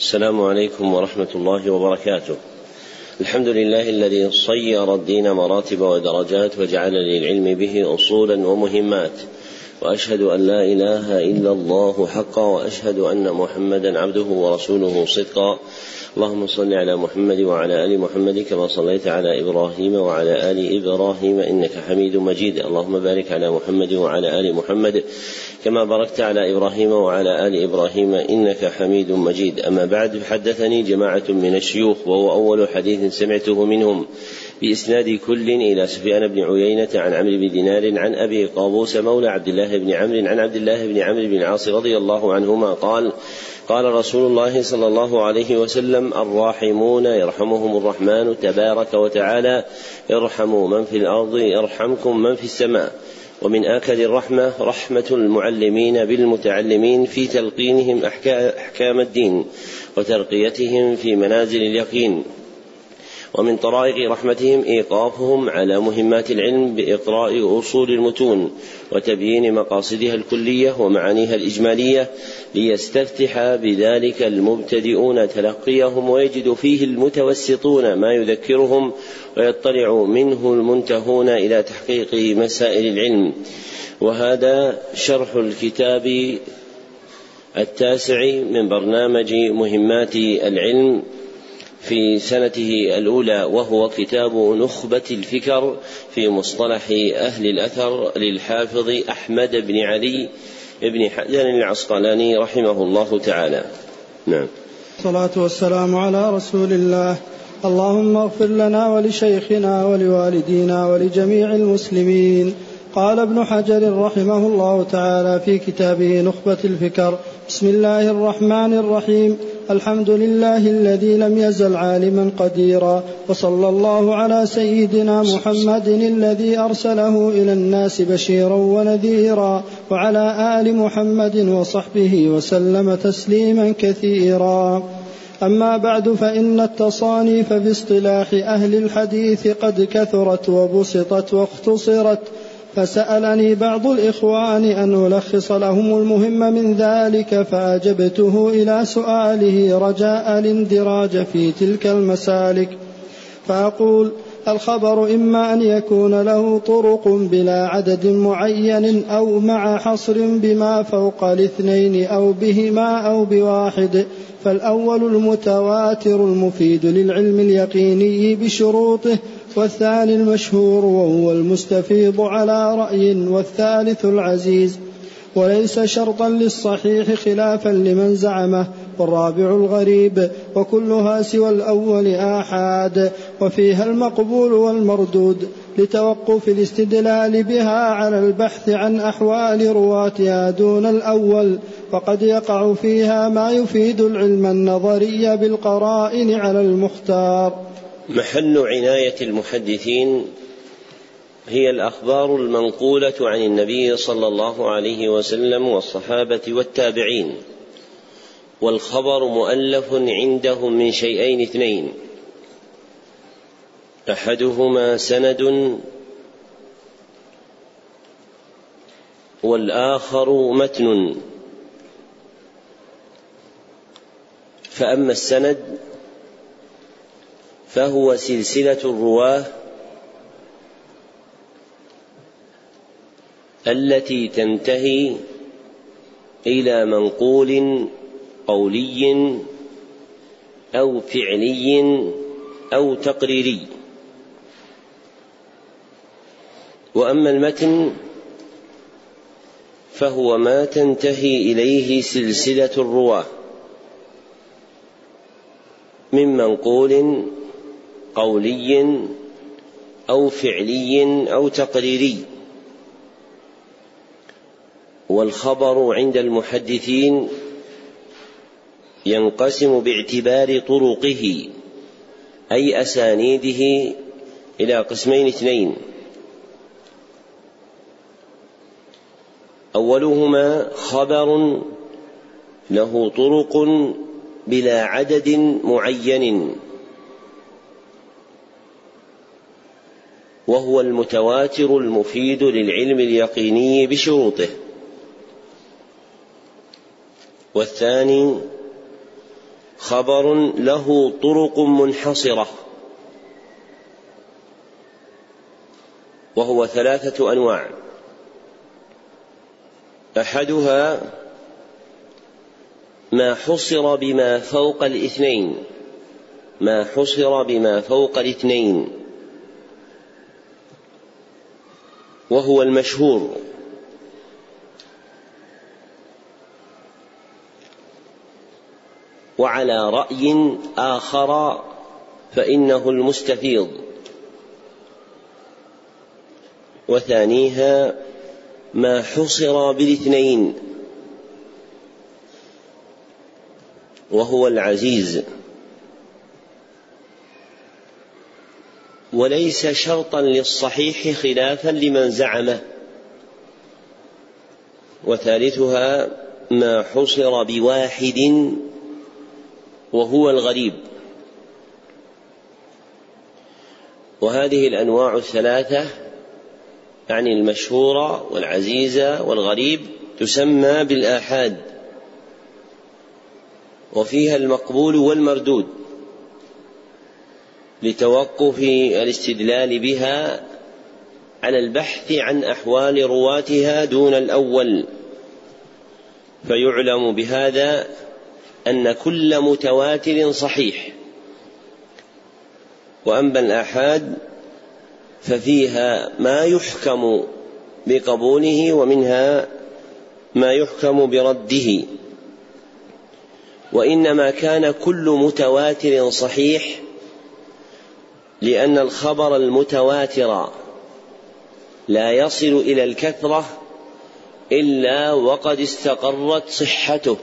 السلام عليكم ورحمة الله وبركاته. الحمد لله الذي صير الدين مراتب ودرجات وجعل للعلم به أصولا ومهمات. وأشهد أن لا إله إلا الله حقا وأشهد أن محمدا عبده ورسوله صدقا. اللهم صل على محمد وعلى آل محمد كما صليت على إبراهيم وعلى آل إبراهيم إنك حميد مجيد. اللهم بارك على محمد وعلى آل محمد كما باركت على إبراهيم وعلى آل إبراهيم إنك حميد مجيد. أما بعد حدثني جماعة من الشيوخ وهو أول حديث سمعته منهم بإسناد كل إلى سفيان بن عيينة عن عمرو بن دينار عن أبي قابوس مولى عبد الله بن عمرو عن عبد الله بن عمرو بن العاص رضي الله عنهما قال قال رسول الله صلى الله عليه وسلم الراحمون يرحمهم الرحمن تبارك وتعالى ارحموا من في الأرض يرحمكم من في السماء. ومن آكد الرحمة رحمة المعلمين بالمتعلمين في تلقينهم أحكام الدين وترقيتهم في منازل اليقين. ومن طرائق رحمتهم إيقافهم على مهمات العلم بإقراء أصول المتون وتبيين مقاصدها الكلية ومعانيها الإجمالية ليستفتح بذلك المبتدئون تلقيهم ويجد فيه المتوسطون ما يذكرهم ويطلع منه المنتهون إلى تحقيق مسائل العلم. وهذا شرح الكتاب التاسع من برنامج مهمات العلم في سنته الأولى وهو كتاب نخبة الفكر في مصطلح أهل الأثر للحافظ أحمد بن علي بن حجر العسقلاني رحمه الله تعالى. نعم. الصلاة والسلام على رسول الله. اللهم اغفر لنا ولشيخنا ولوالدينا ولجميع المسلمين. قال ابن حجر رحمه الله تعالى في كتابه نخبة الفكر بسم الله الرحمن الرحيم. الحمد لله الذي لم يزل عالما قديرا وصلى الله على سيدنا محمد الذي أرسله إلى الناس بشيرا ونذيرا وعلى آل محمد وصحبه وسلم تسليما كثيرا. أما بعد فإن التصانيف باصطلاح أهل الحديث قد كثرت وبسطت واختصرت فسألني بعض الإخوان أن ألخص لهم المهم من ذلك فأجبته إلى سؤاله رجاء الاندراج في تلك المسالك. فأقول الخبر إما أن يكون له طرق بلا عدد معين أو مع حصر بما فوق الاثنين أو بهما أو بواحد فالأول المتواتر المفيد للعلم اليقيني بشروطه والثاني المشهور وهو المستفيض على رأي والثالث العزيز وليس شرطا للصحيح خلافا لمن زعمه والرابع الغريب وكلها سوى الأول آحاد وفيها المقبول والمردود لتوقف الاستدلال بها على البحث عن أحوال رواتها دون الأول وقد يقع فيها ما يفيد العلم النظري بالقرائن على المختار. محل عناية المحدثين هي الأخبار المنقولة عن النبي صلى الله عليه وسلم والصحابة والتابعين والخبر مؤلف عندهم من شيئين اثنين. أحدهما سند والآخر متن. فأما السند فهو سلسلة الرواة التي تنتهي إلى منقول قولي أو فعلي أو تقريري. وأما المتن فهو ما تنتهي إليه سلسلة الرواة من منقول قولي أو فعلي أو تقريري. والخبر عند المحدثين ينقسم باعتبار طرقه أي أسانيده إلى قسمين اثنين. أولهما خبر له طرق بلا عدد معين. وهو المتواتر المفيد للعلم اليقيني خبر له طرق منحصرة. وهو ثلاثة أنواع. أحدها ما حصر بما فوق الاثنين. ما حصر بما فوق الاثنين. وهو المشهور. وعلى رأي آخر فإنه المستفيض. وثانيها ما حصر بالاثنين. وهو العزيز. وليس شرطا للصحيح خلافا لمن زعمه. وثالثها ما حصر بواحد وهو الغريب. وهذه الأنواع الثلاثة يعني المشهورة والعزيزة والغريب تسمى بالآحاد وفيها المقبول والمردود. لتوقف الاستدلال بها على البحث عن أحوال رواتها دون الأول. فيعلم بهذا أن كل متواتر صحيح. وأما الآحاد ففيها ما يحكم بقبوله ومنها ما يحكم برده. وإنما كان كل متواتر صحيح لأن الخبر المتواتر لا يصل إلى الكثرة إلا وقد استقرت صحته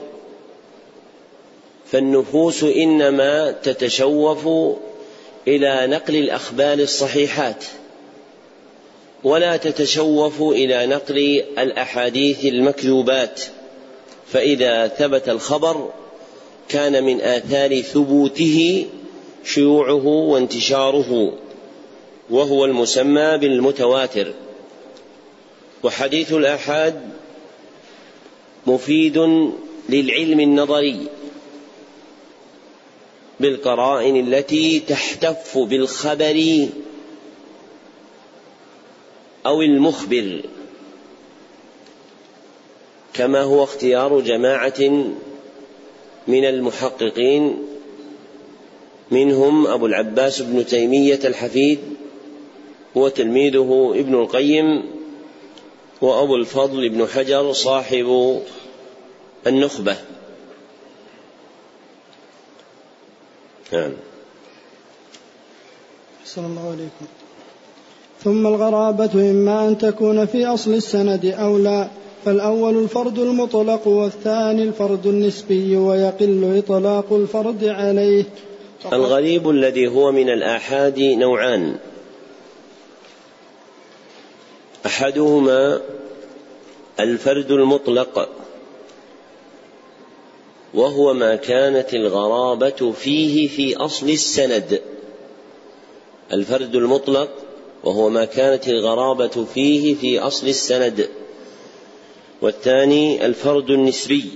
فالنفوس إنما تتشوف إلى نقل الأخبار الصحيحات ولا تتشوف إلى نقل الأحاديث المكذوبات فإذا ثبت الخبر كان من آثار ثبوته شيوعه وانتشاره وهو المسمى بالمتواتر. وحديث الآحاد مفيد للعلم النظري بالقرائن التي تحتف بالخبر أو المخبر كما هو اختيار جماعة من المحققين منهم أبو العباس بن تيمية الحفيد وتلميذه ابن القيم وأبو الفضل بن حجر صاحب النخبة. نعم. صلى الله عليكم. ثم الغرابة إما أن تكون في أصل السند أو لا فالأول الفرد المطلق والثاني الفرد النسبي ويقل إطلاق الفرد عليه. الغريب الذي هو من الآحاد نوعان. أحدهما الفرد المطلق وهو ما كانت الغرابة فيه في أصل السند. الفرد المطلق وهو ما كانت الغرابة فيه في أصل السند. والثاني الفرد النسبي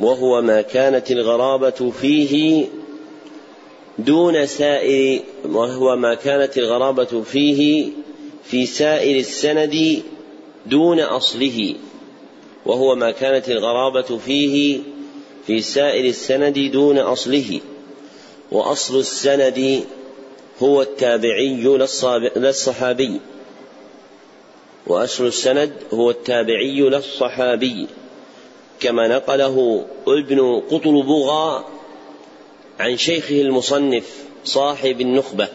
وهو ما كانت الغرابة فيه دون سائر وهو ما كانت الغرابة فيه في سائر السند دون أصله وهو ما كانت الغرابة فيه في سائر السند دون أصله وأصل السند هو التابعي للصحابي وأصل السند هو التابعي للصحابي. كما نقله ابن قطلبغا عن شيخه المصنف صاحب النخبة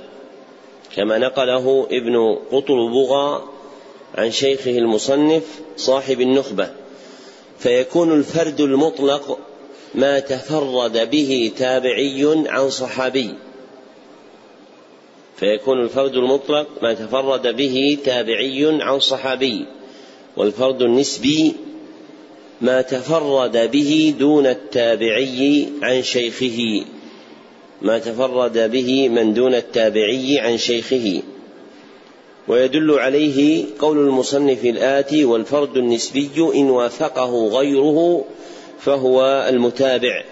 كما نقله ابن قطلبغا عن شيخه المصنف صاحب النخبة فيكون الفرد المطلق ما تفرد به تابعي عن صحابي فيكون الفرد المطلق ما تفرد به تابعي عن صحابي والفرد النسبي ما تفرد به دون التابعي عن شيخه. ما تفرد به من دون التابعي عن شيخه. ويدل عليه قول المصنف الآتي والفرد النسبي إن وافقه غيره فهو المتابع.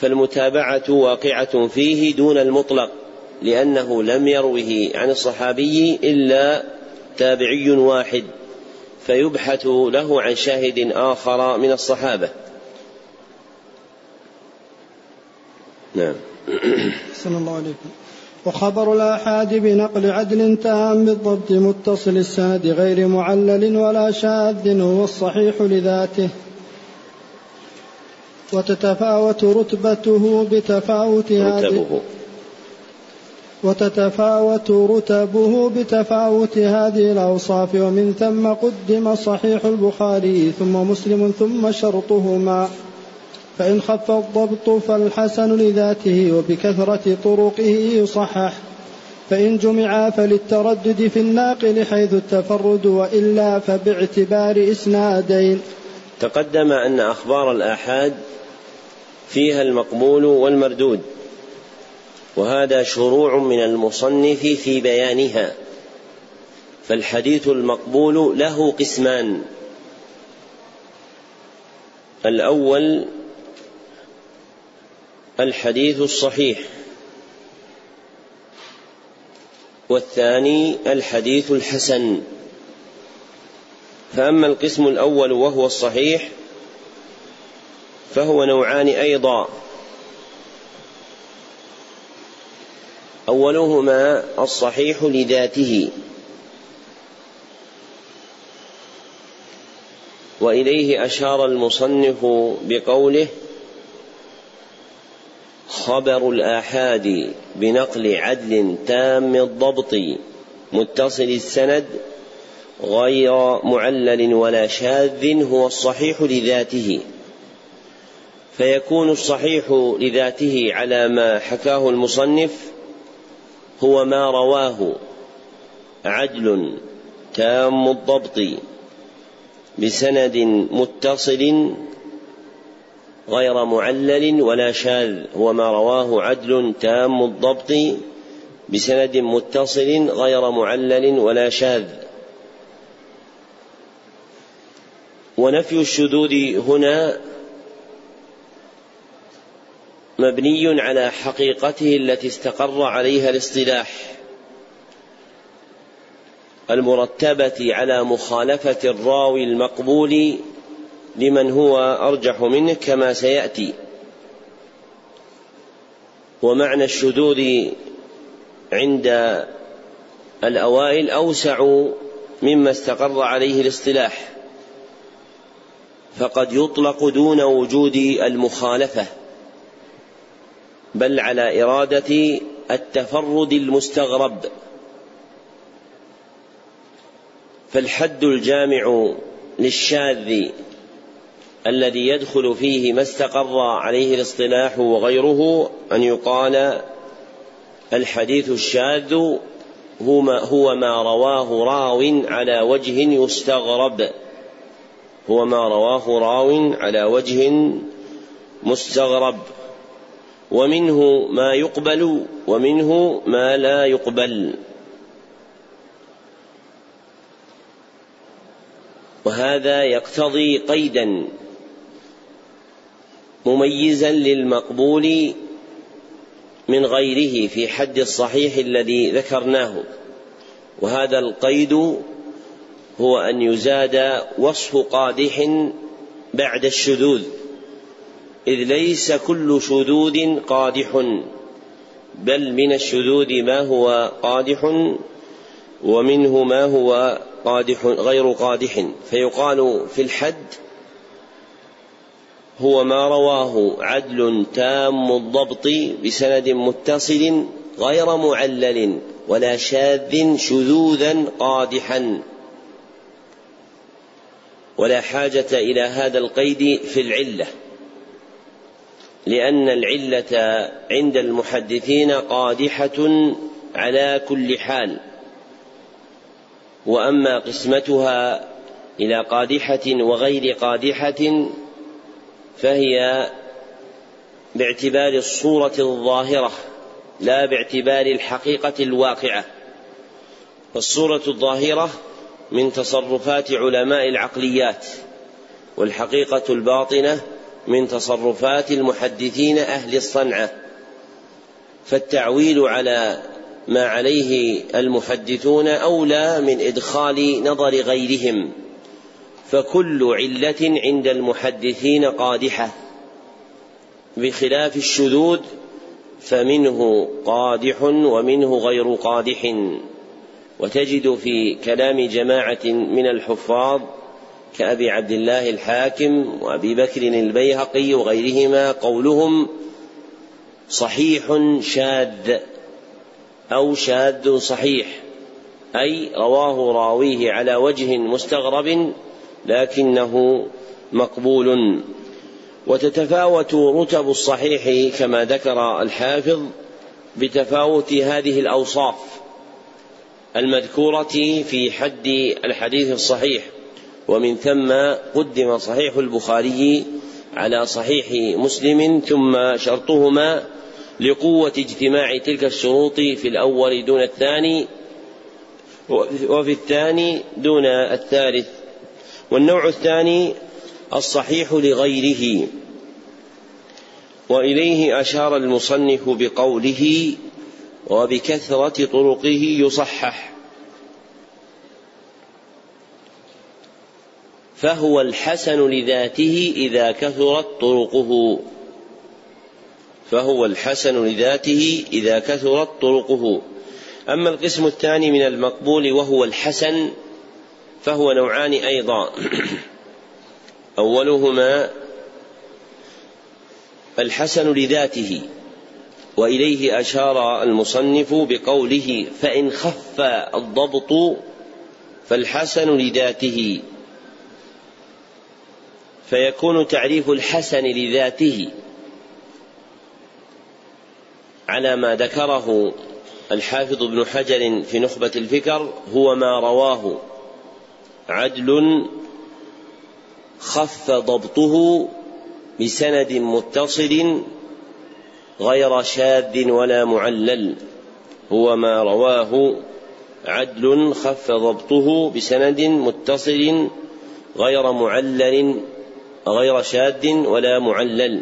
فالمتابعة واقعة فيه دون المطلق لأنه لم يروه عن الصحابي إلا تابعي واحد. فيبحث له عن شاهد آخر من الصحابة. نعم. صلى الله عليكم. وخبر الآحاد بنقل عدل تام بالضبط متصل السند غير معلل ولا شاذ هو الصحيح لذاته. وتتفاوت رتبته بتفاوت رتبه. وتتفاوت رتبه بتفاوت هذه الأوصاف ومن ثم قدم صحيح البخاري ثم مسلم ثم شرطهما. فإن خف الضبط فالحسن لذاته وبكثرة طرقه يصحح. فإن جمعا فللتردد في الناقل حيث التفرد وإلا فباعتبار إسنادين. تقدم أن أخبار الآحاد فيها المقبول والمردود. وهذا شروع من المصنف في بيانها فالحديث المقبول له قسمان. الأول الحديث الصحيح. والثاني الحديث الحسن. فأما القسم الأول وهو الصحيح فهو نوعان أيضا. أولهما الصحيح لذاته. وإليه أشار المصنف بقوله خبر الآحاد بنقل عدل تام الضبط متصل السند غير معلل ولا شاذ هو الصحيح لذاته. فيكون الصحيح لذاته على ما حكاه المصنف هو ما رواه. عدل تام الضبط. بسند متصل غير معلل ولا شاذ. هو ما رواه. عدل تام الضبط. بسند متصل غير معلل ولا شاذ. ونفي الشذوذ هنا مبني على حقيقته التي استقر عليها الاصطلاح المرتبة على مخالفة الراوي المقبول لمن هو أرجح منه كما سيأتي. ومعنى الشذوذ عند الأوائل أوسع مما استقر عليه الاصطلاح فقد يطلق دون وجود المخالفة. بل على إرادة التفرد المستغرب. فالحد الجامع للشاذ الذي يدخل فيه ما استقر عليه الاصطلاح وغيره أن يقال الحديث الشاذ هو ما رواه راو على وجه يستغرب. هو ما رواه راو على وجه مستغرب. ومنه ما يقبل ومنه ما لا يقبل. وهذا يقتضي قيدا مميزا للمقبول من غيره في حد الصحيح الذي ذكرناه. وهذا القيد هو أن يزاد وصف قادح بعد الشذوذ. إذ ليس كل شذوذ قادح بل من الشذوذ ما هو قادح ومنه ما هو قادح غير قادح. فيقال في الحد هو ما رواه عدل تام الضبط بسند متصل غير معلل ولا شاذ شذوذا قادحا. ولا حاجة إلى هذا القيد في العلة. لأن العلة عند المحدثين قادحة على كل حال. وأما قسمتها إلى قادحة وغير قادحة فهي باعتبار الصورة الظاهرة لا باعتبار الحقيقة الواقعة. فالصورة الظاهرة من تصرفات علماء العقليات والحقيقة الباطنة من تصرفات المحدثين أهل الصنعة فالتعويل على ما عليه المحدثون أولى من إدخال نظر غيرهم فكل علة عند المحدثين قادحة. بخلاف الشذوذ فمنه قادح ومنه غير قادح وتجد في كلام جماعة من الحفاظ كأبي عبد الله الحاكم وأبي بكر البيهقي وغيرهما قولهم صحيح شاذ أو شاذ صحيح أي رواه راويه على وجه مستغرب لكنه مقبول. وتتفاوت رتب الصحيح كما ذكر الحافظ بتفاوت هذه الأوصاف المذكورة في حد الحديث الصحيح. ومن ثم قدم صحيح البخاري على صحيح مسلم ثم شرطهما لقوة اجتماع تلك الشروط في الأول دون الثاني وفي الثاني دون الثالث والنوع الثاني الصحيح لغيره. وإليه أشار المصنف بقوله وبكثرة طرقه يصحح فهو الحسن لذاته إذا كثرت طرقه. فهو الحسن لذاته إذا كثرت طرقه. أما القسم الثاني من المقبول وهو الحسن فهو نوعان أيضا. أولهما الحسن لذاته وإليه أشار المصنف بقوله فإن خف الضبط فالحسن لذاته. فيكون تعريف الحسن لذاته على ما ذكره الحافظ ابن حجر في نخبة الفكر هو ما رواه عدل خف ضبطه بسند متصل غير شاذ ولا معلل هو ما رواه عدل خف ضبطه بسند متصل غير معلل غير شاذ ولا معلل.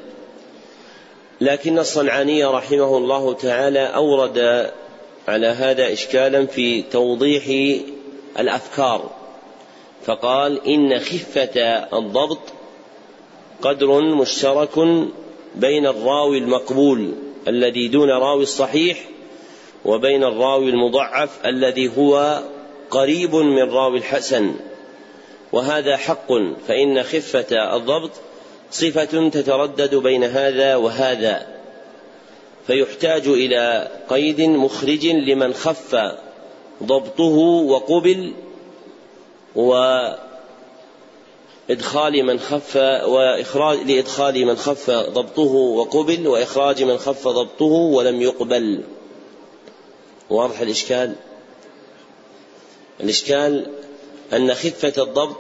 لكن الصنعاني رحمه الله تعالى أورد على هذا اشكالا في توضيح الأفكار. فقال إن خفة الضبط قدر مشترك بين الراوي المقبول الذي دون راوي الصحيح وبين الراوي المضعف الذي هو قريب من راوي الحسن. وهذا حق فإن خفة الضبط صفة تتردد بين هذا وهذا فيحتاج إلى قيد مخرج لمن خف ضبطه وقبل وإدخال من خف وإخراج لإدخال من خف ضبطه وقبل وإخراج من خف ضبطه ولم يقبل. واضح الإشكال؟ الإشكال أن خفة الضبط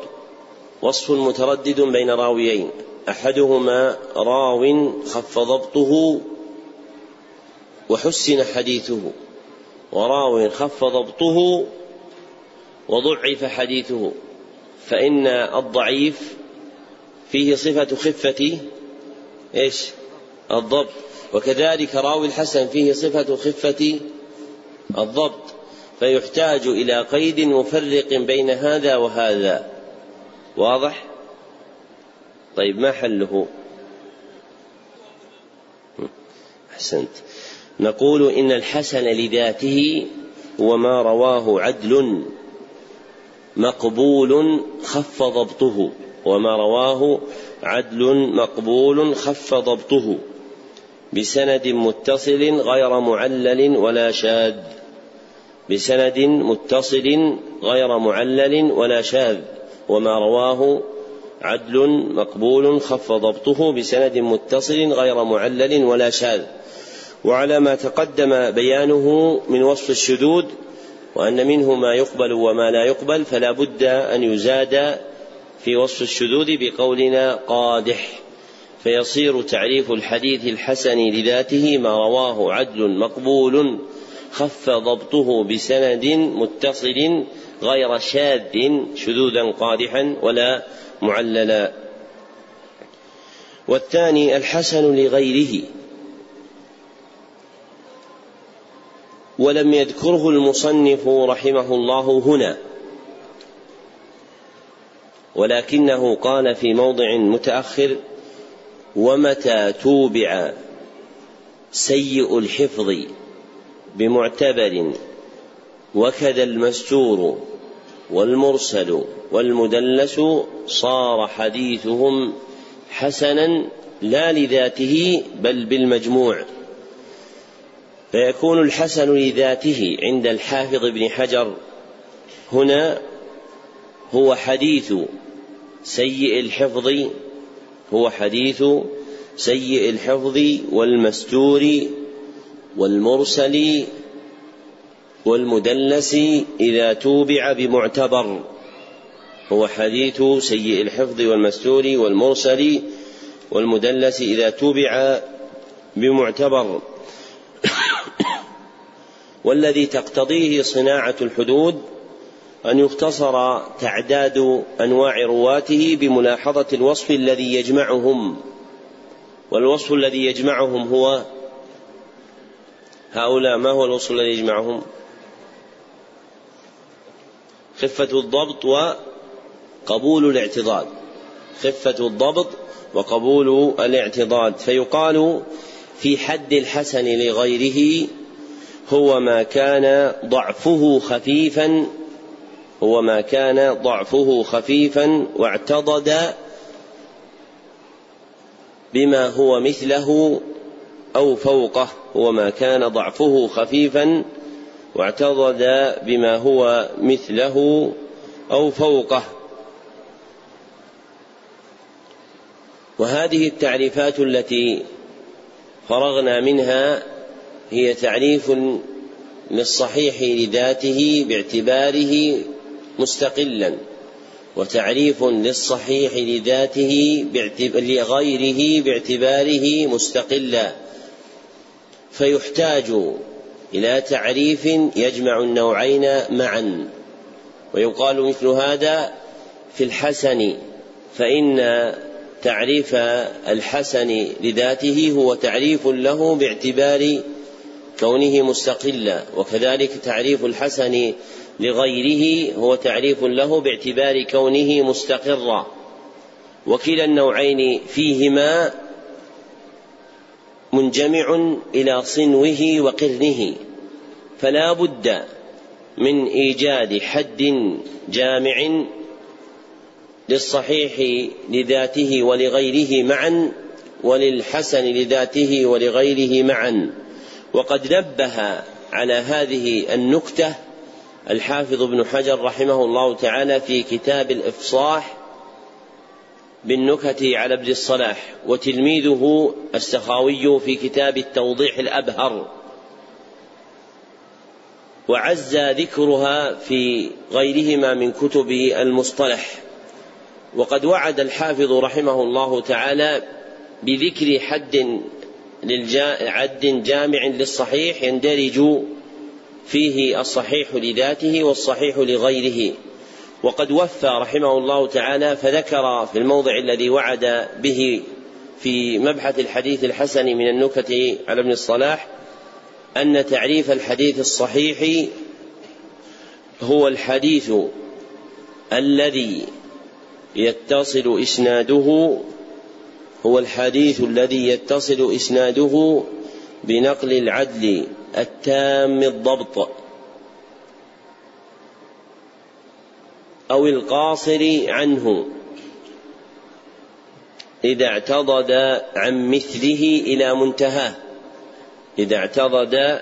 وصف متردد بين راويين. أحدهما راو خف ضبطه وحسن حديثه وراو خف ضبطه وضعف حديثه. فإن الضعيف فيه صفة خفة إيش؟ الضبط. وكذلك راوي الحسن فيه صفة خفة الضبط. فيحتاج إلى قيد مفرق بين هذا وهذا واضح؟ طيب ما حله؟ أحسنت نقول إن الحسن لذاته هو ما رواه عدل مقبول خف ضبطه وما رواه عدل مقبول خف ضبطه بسند متصل غير معلل ولا شاذ بسند متصل غير معلل ولا شاذ وما رواه عدل مقبول خف ضبطه بسند متصل غير معلل ولا شاذ. وعلى ما تقدم بيانه من وصف الشذوذ وأن منه ما يقبل وما لا يقبل فلا بد أن يزاد في وصف الشذوذ بقولنا قادح. فيصير تعريف الحديث الحسن لذاته ما رواه عدل مقبول خف ضبطه بسند متصل غير شاذ شذوذا قادحا ولا معللا. والثاني الحسن لغيره. ولم يذكره المصنف رحمه الله هنا. ولكنه قال في موضع متأخر ومتى توبع سيء الحفظ؟ بمعتبر وكذا المستور والمرسل والمدلس صار حديثهم حسنا لا لذاته بل بالمجموع. فيكون الحسن لذاته عند الحافظ ابن حجر. هنا هو حديث سيء الحفظ هو حديث سيء الحفظ والمستور والمرسل والمدلس إذا توبع بمعتبر هو حديث سيء الحفظ والمستور والمرسل والمدلس إذا توبع بمعتبر. والذي تقتضيه صناعة الحدود أن يختصر تعداد أنواع رواته بملاحظة الوصف الذي يجمعهم. والوصف الذي يجمعهم هو هؤلاء ما هو الوصف الذي يجمعهم؟ خفة الضبط وقبول الاعتضاد. خفة الضبط وقبول الاعتضاد. فيقال في حد الحسن لغيره هو ما كان ضعفه خفيفا هو ما كان ضعفه خفيفا واعتضد بما هو مثله أو فوقه هو ما كان ضعفه خفيفا واعتضد بما هو مثله أو فوقه. وهذه التعريفات التي فرغنا منها هي تعريف للصحيح لذاته باعتباره مستقلا وتعريف للصحيح لذاته لغيره باعتباره مستقلا. فيحتاج إلى تعريف يجمع النوعين معا. ويقال مثل هذا في الحسن فإن تعريف الحسن لذاته هو تعريف له باعتبار كونه مستقلا. وكذلك تعريف الحسن لغيره هو تعريف له باعتبار كونه مستقرا. وكلا النوعين فيهما منجمع إلى صنوه وقرنه فلا بد من إيجاد حد جامع للصحيح لذاته ولغيره معا وللحسن لذاته ولغيره معا. وقد نبه على هذه النكتة الحافظ ابن حجر رحمه الله تعالى في كتاب الإفصاح بالنكت على ابن الصلاح وتلميذه السخاوي في كتاب التوضيح الأبهر. وعز ذكرها في غيرهما من كتب المصطلح. وقد وعد الحافظ رحمه الله تعالى بذكر حد عد جامع للصحيح يندرج فيه الصحيح لذاته والصحيح لغيره. وقد وفى رحمه الله تعالى فذكر في الموضع الذي وعد به في مبحث الحديث الحسن من النكت على ابن الصلاح أن تعريف الحديث الصحيح هو الحديث الذي يتصل إسناده هو الحديث الذي يتصل إسناده بنقل العدل التام الضبط. أو القاصر عنه. إذا اعتضد عن مثله إلى منتهاه. إذا اعتضد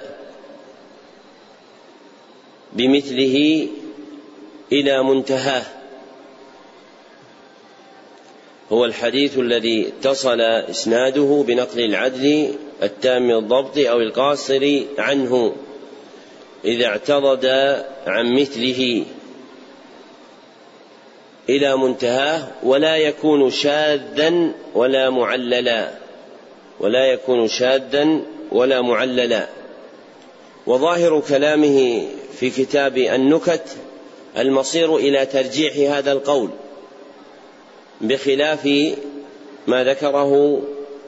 بمثله إلى منتهاه. هو الحديث الذي اتصل إسناده بنقل العدل التام الضبط أو القاصر عنه. إذا اعتضد عن مثله إلى منتهاه ولا يكون شاذا ولا معللا. ولا يكون شاذا ولا معللا. وظاهر كلامه في كتاب النكت المصير إلى ترجيح هذا القول بخلاف ما ذكره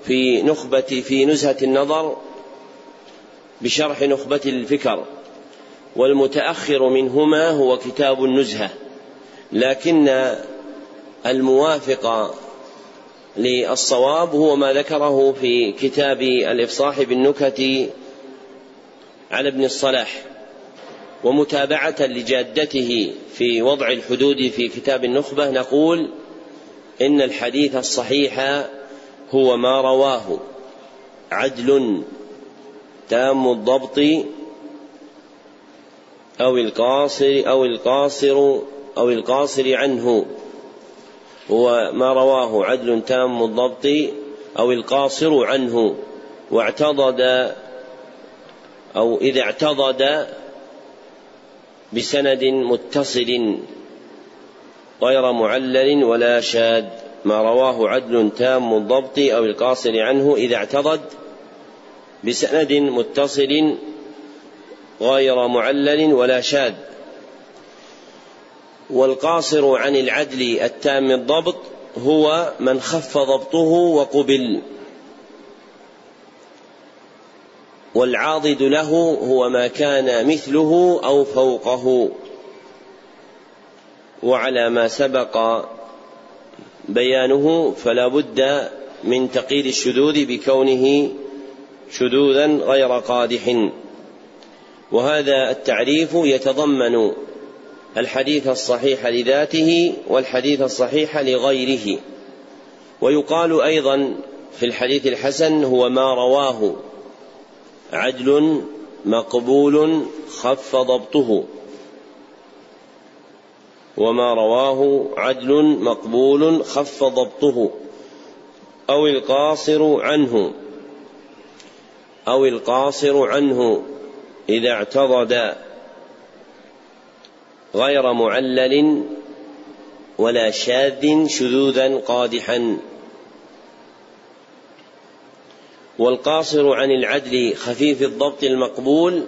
في نخبة في نزهة النظر بشرح نخبة الفكر. والمتأخر منهما هو كتاب النزهة. لكن الموافق للصواب هو ما ذكره في كتاب الإفصاح بالنكت على ابن الصلاح ومتابعة لجادته في وضع الحدود في كتاب النخبة نقول إن الحديث الصحيح هو ما رواه. عدل تام الضبط أو القاصر أو القاصر أو القاصر عنه. هو ما رواه عدل تام الضبط أو القاصر عنه. واعتضد أو إذا اعتضد بسند متصل غير معلل ولا شاذ. ما رواه عدل تام الضبط أو القاصر عنه إذا اعتضد بسند متصل غير معلل ولا شاذ. والقاصر عن العدل التام الضبط هو من خف ضبطه وقبل. والعاضد له هو ما كان مثله أو فوقه. وعلى ما سبق بيانه فلا بد من تقييد الشذوذ بكونه شذوذا غير قادح. وهذا التعريف يتضمن الحديث الصحيح لذاته والحديث الصحيح لغيره. ويقال أيضا في الحديث الحسن هو ما رواه عدل مقبول خف ضبطه. وما رواه عدل مقبول خف ضبطه. أو القاصر عنه. أو القاصر عنه إذا اعتضد. غير معلل ولا شاذ شذوذا قادحا. والقاصر عن العدل خفيف الضبط المقبول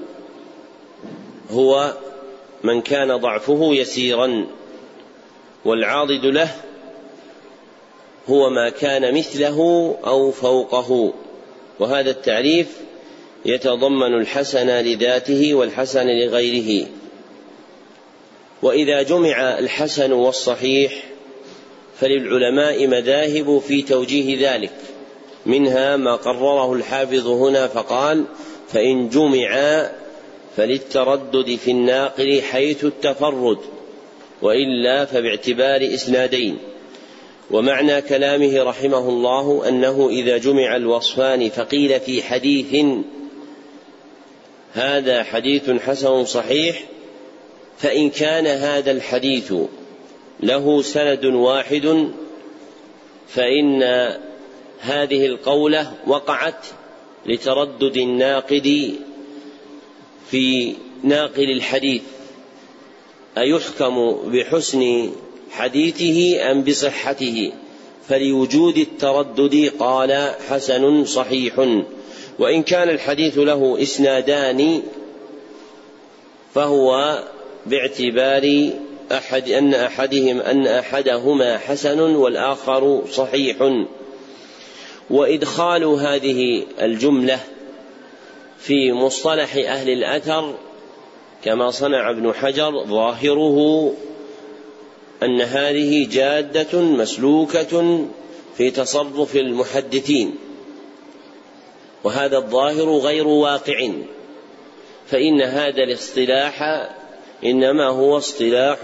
هو من كان ضعفه يسيرا والعاضد له هو ما كان مثله أو فوقه. وهذا التعريف يتضمن الحسن لذاته والحسن لغيره. وإذا جمع الحسن والصحيح فللعلماء مذاهب في توجيه ذلك منها ما قرره الحافظ هنا فقال فإن جمعا فللتردد في الناقل حيث التفرد وإلا فباعتبار إسنادين. ومعنى كلامه رحمه الله أنه إذا جمع الوصفان فقيل في حديث هذا حديث حسن صحيح فإن كان هذا الحديث له سند واحد فإن هذه القولة وقعت لتردد الناقد في ناقل الحديث. أيحكم بحسن حديثه أم بصحته؟ فلوجود التردد قال حسن صحيح. وإن كان الحديث له إسنادان فهو باعتبار أحد أن أحدهم أن أحدهما حسن والآخر صحيح. وإدخال هذه الجملة في مصطلح أهل الأثر كما صنع ابن حجر ظاهره أن هذه جادة مسلوكة في تصرف المحدثين وهذا الظاهر غير واقع. فإن هذا الاصطلاح إنما هو اصطلاح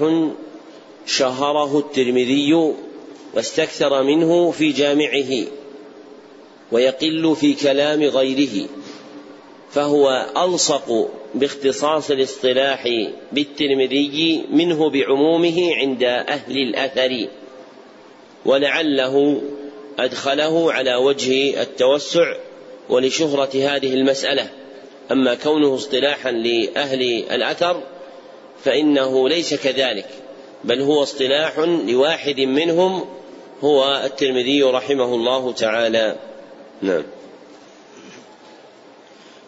شهره الترمذي واستكثر منه في جامعه ويقل في كلام غيره فهو ألصق باختصاص الاصطلاح بالترمذي منه بعمومه عند أهل الأثر ولعله أدخله على وجه التوسع ولشهرة هذه المسألة. أما كونه اصطلاحا لأهل الأثر فإنه ليس كذلك بل هو اصطلاح لواحد منهم هو الترمذي رحمه الله تعالى. نعم.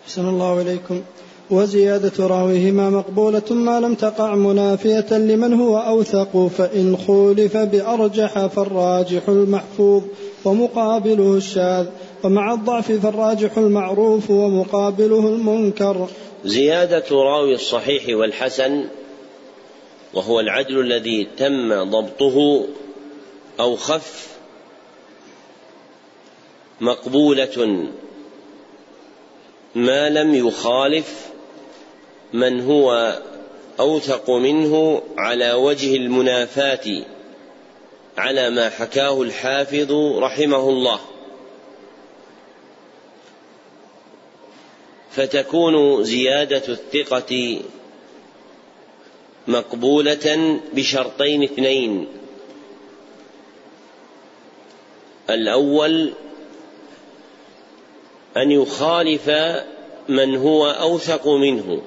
أحسن الله إليكم. وزيادة راويهما مقبولة ما لم تقع منافية لمن هو أوثق فإن خولف بأرجح فالراجح المحفوظ ومقابله الشاذ ومع الضعف فالراجح المعروف ومقابله المنكر. زيادة راوي الصحيح والحسن وهو العدل الذي تم ضبطه أو خف مقبولة ما لم يخالف من هو أوثق منه على وجه المنافاة على ما حكاه الحافظ رحمه الله. فتكون زيادة الثقة مقبولة بشرطين اثنين. الأول أن يخالف من هو أوثق منه.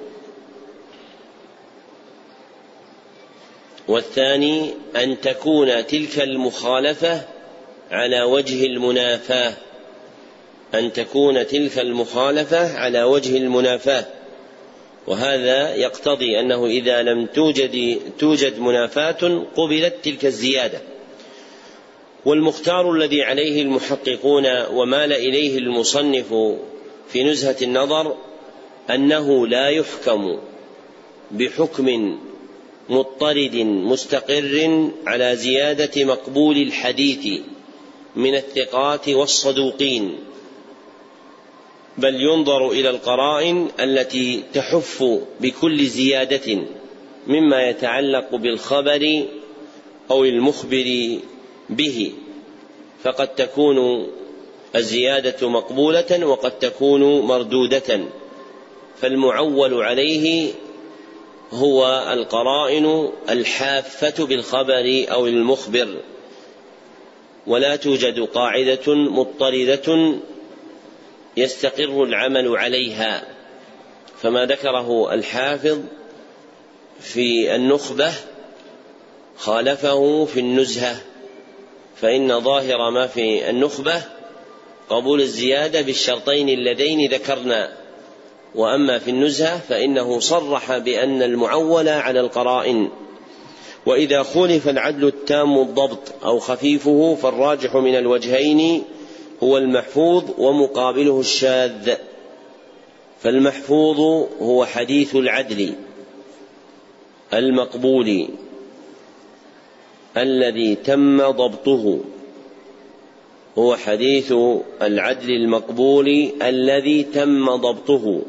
والثاني أن تكون تلك المخالفة على وجه المنافاة. أن تكون تلك المخالفة على وجه المنافاة. وهذا يقتضي أنه إذا لم توجد توجد منافاة قبلت تلك الزيادة. والمختار الذي عليه المحققون ومال إليه المصنف في نزهة النظر أنه لا يحكم بحكم مضطرد مستقر على زيادة مقبول الحديث من الثقات والصدوقين. بل ينظر إلى القرائن التي تحف بكل زيادة مما يتعلق بالخبر أو المخبر به. فقد تكون الزيادة مقبولة وقد تكون مردودة. فالمعول عليه هو القرائن الحافة بالخبر أو المخبر. ولا توجد قاعدة مضطردة يستقر العمل عليها. فما ذكره الحافظ في النخبة خالفه في النزهة. فإن ظاهر ما في النخبة قبول الزيادة بالشرطين اللذين ذكرنا. وأما في النزهة فإنه صرح بأن المعول على القرائن. وإذا خولف العدل التام الضبط أو خفيفه فالراجح من الوجهين هو المحفوظ ومقابله الشاذ. فالمحفوظ هو حديث العدل المقبول الذي تم ضبطه. هو حديث العدل المقبول الذي تم ضبطه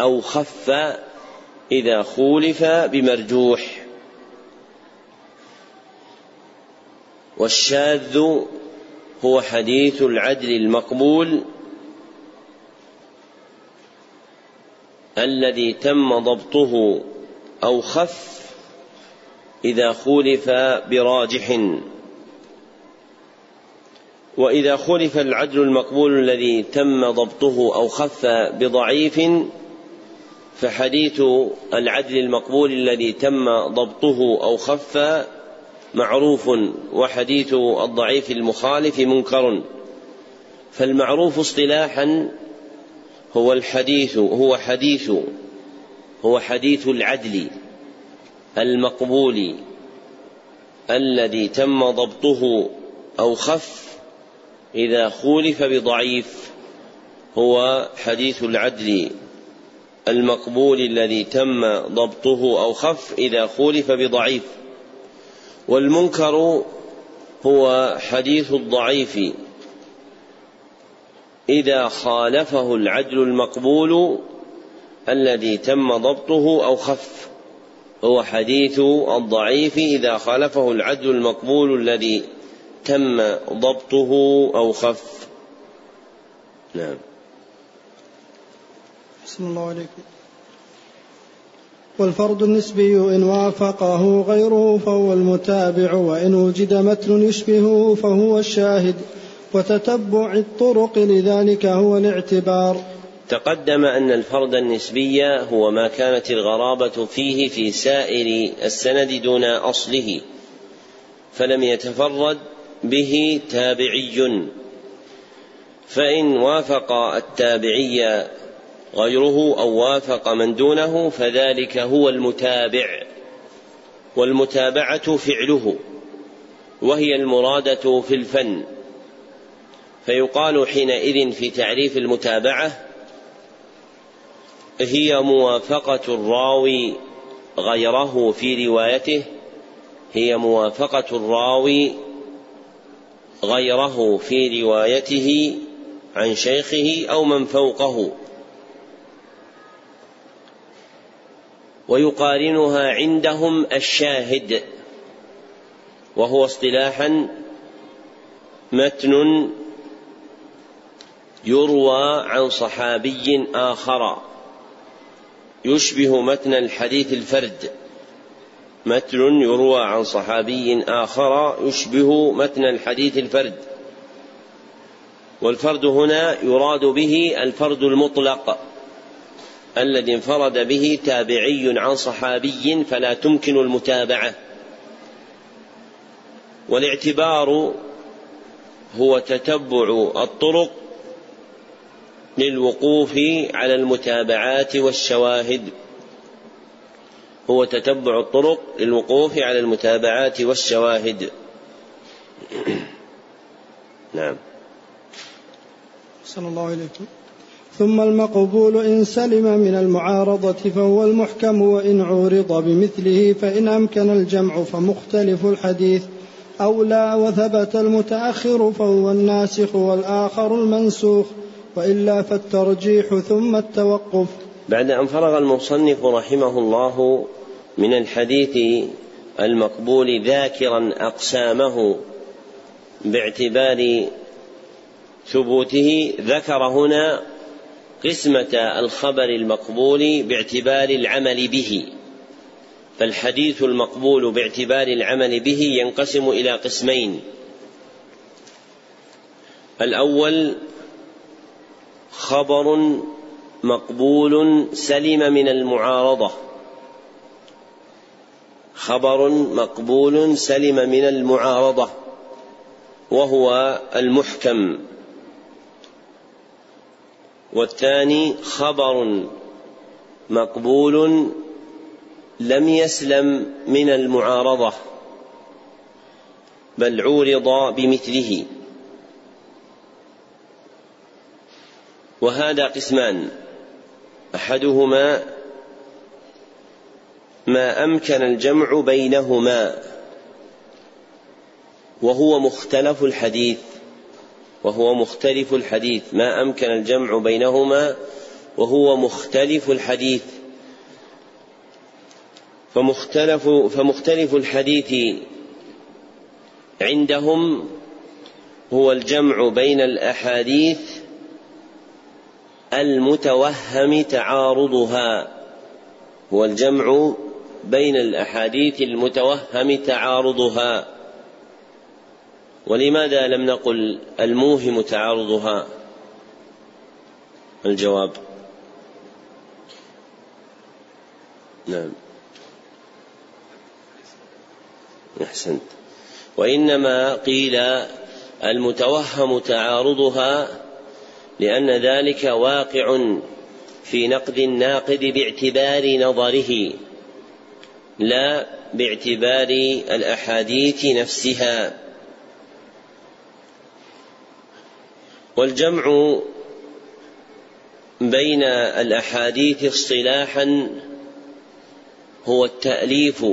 أو خف إذا خولف بمرجوح. والشاذ هو حديث العدل المقبول الذي تم ضبطه أو خف إذا خولف براجح. وإذا خولف العدل المقبول الذي تم ضبطه أو خف بضعيف فحديث العدل المقبول الذي تم ضبطه أو خف معروف وحديث الضعيف المخالف منكر فالمعروف اصطلاحا هو الحديث هو حديث هو حديث العدل المقبول الذي تم ضبطه أو خف إذا خولف بضعيف هو حديث العدل المقبول الذي تم ضبطه أو خف إذا خولف بضعيف. والمنكر هو حديث الضعيف. إذا خالفه العدل المقبول الذي تم ضبطه أو خف هو حديث الضعيف. إذا خالفه العدل المقبول الذي تم ضبطه أو خف. نعم. بسم الله عليكم. والفرد النسبي إن وافقه غيره فهو المتابع وإن وجد متن يشبهه فهو الشاهد وتتبع الطرق لذلك هو الاعتبار. تقدم أن الفرد النسبي هو ما كانت الغرابة فيه في سائر السند دون أصله فلم يتفرد به تابعي. فإن وافق التابعي غيره أو وافق من دونه فذلك هو المتابع. والمتابعة فعله وهي المرادة في الفن. فيقال حينئذ في تعريف المتابعة هي موافقة الراوي غيره في روايته هي موافقة الراوي غيره في روايته عن شيخه أو من فوقه. ويقارنها عندهم الشاهد وهو اصطلاحا متن يروى عن صحابي آخر. يشبه متن الحديث الفرد. متن يروى عن صحابي آخر يشبه متن الحديث الفرد. والفرد هنا يراد به الفرد المطلق. الذي انفرد به تابعي عن صحابي فلا تمكن المتابعة. والاعتبار هو تتبع الطرق للوقوف على المتابعات والشواهد. هو تتبع الطرق للوقوف على المتابعات والشواهد. نعم. صلى الله عليكم ثم المقبول إن سلم من المعارضة فهو المحكم وإن عورض بمثله فإن أمكن الجمع فمختلف الحديث. أو لا وثبت المتأخر فهو الناسخ والآخر المنسوخ وإلا فالترجيح ثم التوقف. بعد أن فرغ المصنف رحمه الله من الحديث المقبول ذاكرا أقسامه باعتبار ثبوته ذكر هنا قسمة الخبر المقبول باعتبار العمل به. فالحديث المقبول باعتبار العمل به ينقسم إلى قسمين. الأول خبر مقبول سلم من المعارضة. خبر مقبول سلم من المعارضة وهو المحكم. والثاني خبر مقبول لم يسلم من المعارضة بل عورض بمثله. وهذا قسمان. أحدهما ما أمكن الجمع بينهما وهو مختلف الحديث. وهو مختلف الحديث. ما أمكن الجمع بينهما وهو مختلف الحديث. فمختلف فمختلف الحديث عندهم هو الجمع بين الأحاديث المتوهم تعارضها. هو الجمع بين الأحاديث المتوهم تعارضها. ولماذا لم نقل الموهم تعارضها؟ الجواب. نعم. أحسنت. وإنما قيل المتوهم تعارضها لأن ذلك واقع في نقد الناقد باعتبار نظره لا باعتبار الأحاديث نفسها. والجمع بين الأحاديث اصطلاحا هو التأليف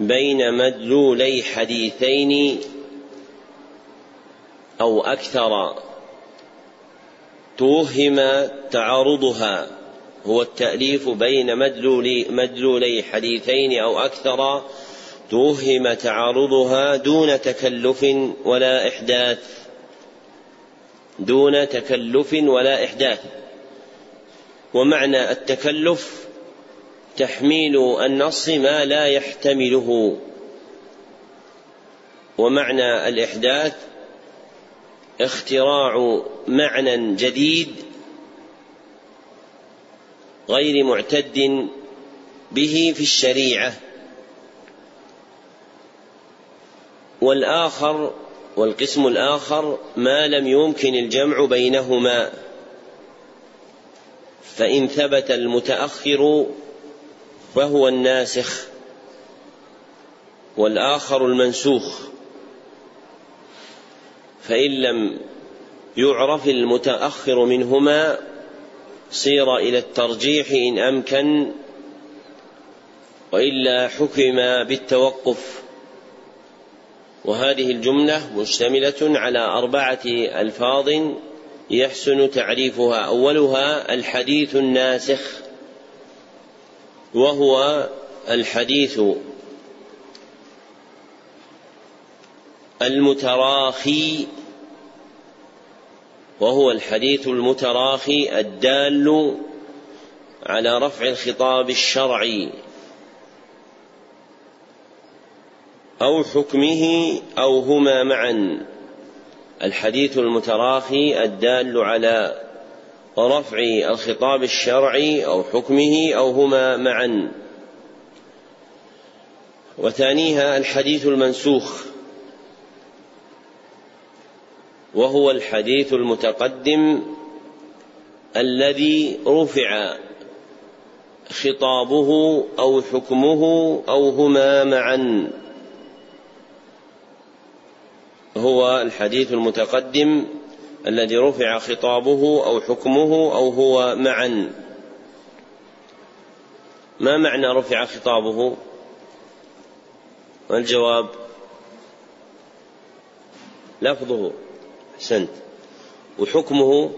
بين مدلولي حديثين أو أكثر. توهم تعارضها. هو التأليف بين مدلولي, مدلولي حديثين أو أكثر. توهم تعارضها دون تكلف ولا إحداث. دون تكلف ولا إحداث. ومعنى التكلف تحميل النص ما لا يحتمله. ومعنى الإحداث اختراع معنى جديد غير معتد به في الشريعة. والآخر والقسم الآخر ما لم يمكن الجمع بينهما. فإن ثبت المتأخر فهو الناسخ والآخر المنسوخ. فإن لم يعرف المتأخر منهما صير إلى الترجيح إن أمكن وإلا حكم بالتوقف. وهذه الجملة مشتملة على أربعة ألفاظ يحسن تعريفها. أولها الحديث الناسخ وهو الحديث المتراخي وهو الحديث المتراخي الدال على رفع الخطاب الشرعي. أو حكمه أو هما معا. الحديث المتراخي الدال على رفع الخطاب الشرعي أو حكمه أو هما معا. وثانيها الحديث المنسوخ وهو الحديث المتقدم الذي رفع خطابه أو حكمه أو هما معا. هو الحديث المتقدم الذي رفع خطابه أو حكمه أو هو معا. ما معنى رفع خطابه؟ الجواب لفظه أحسنت. وحكمه؟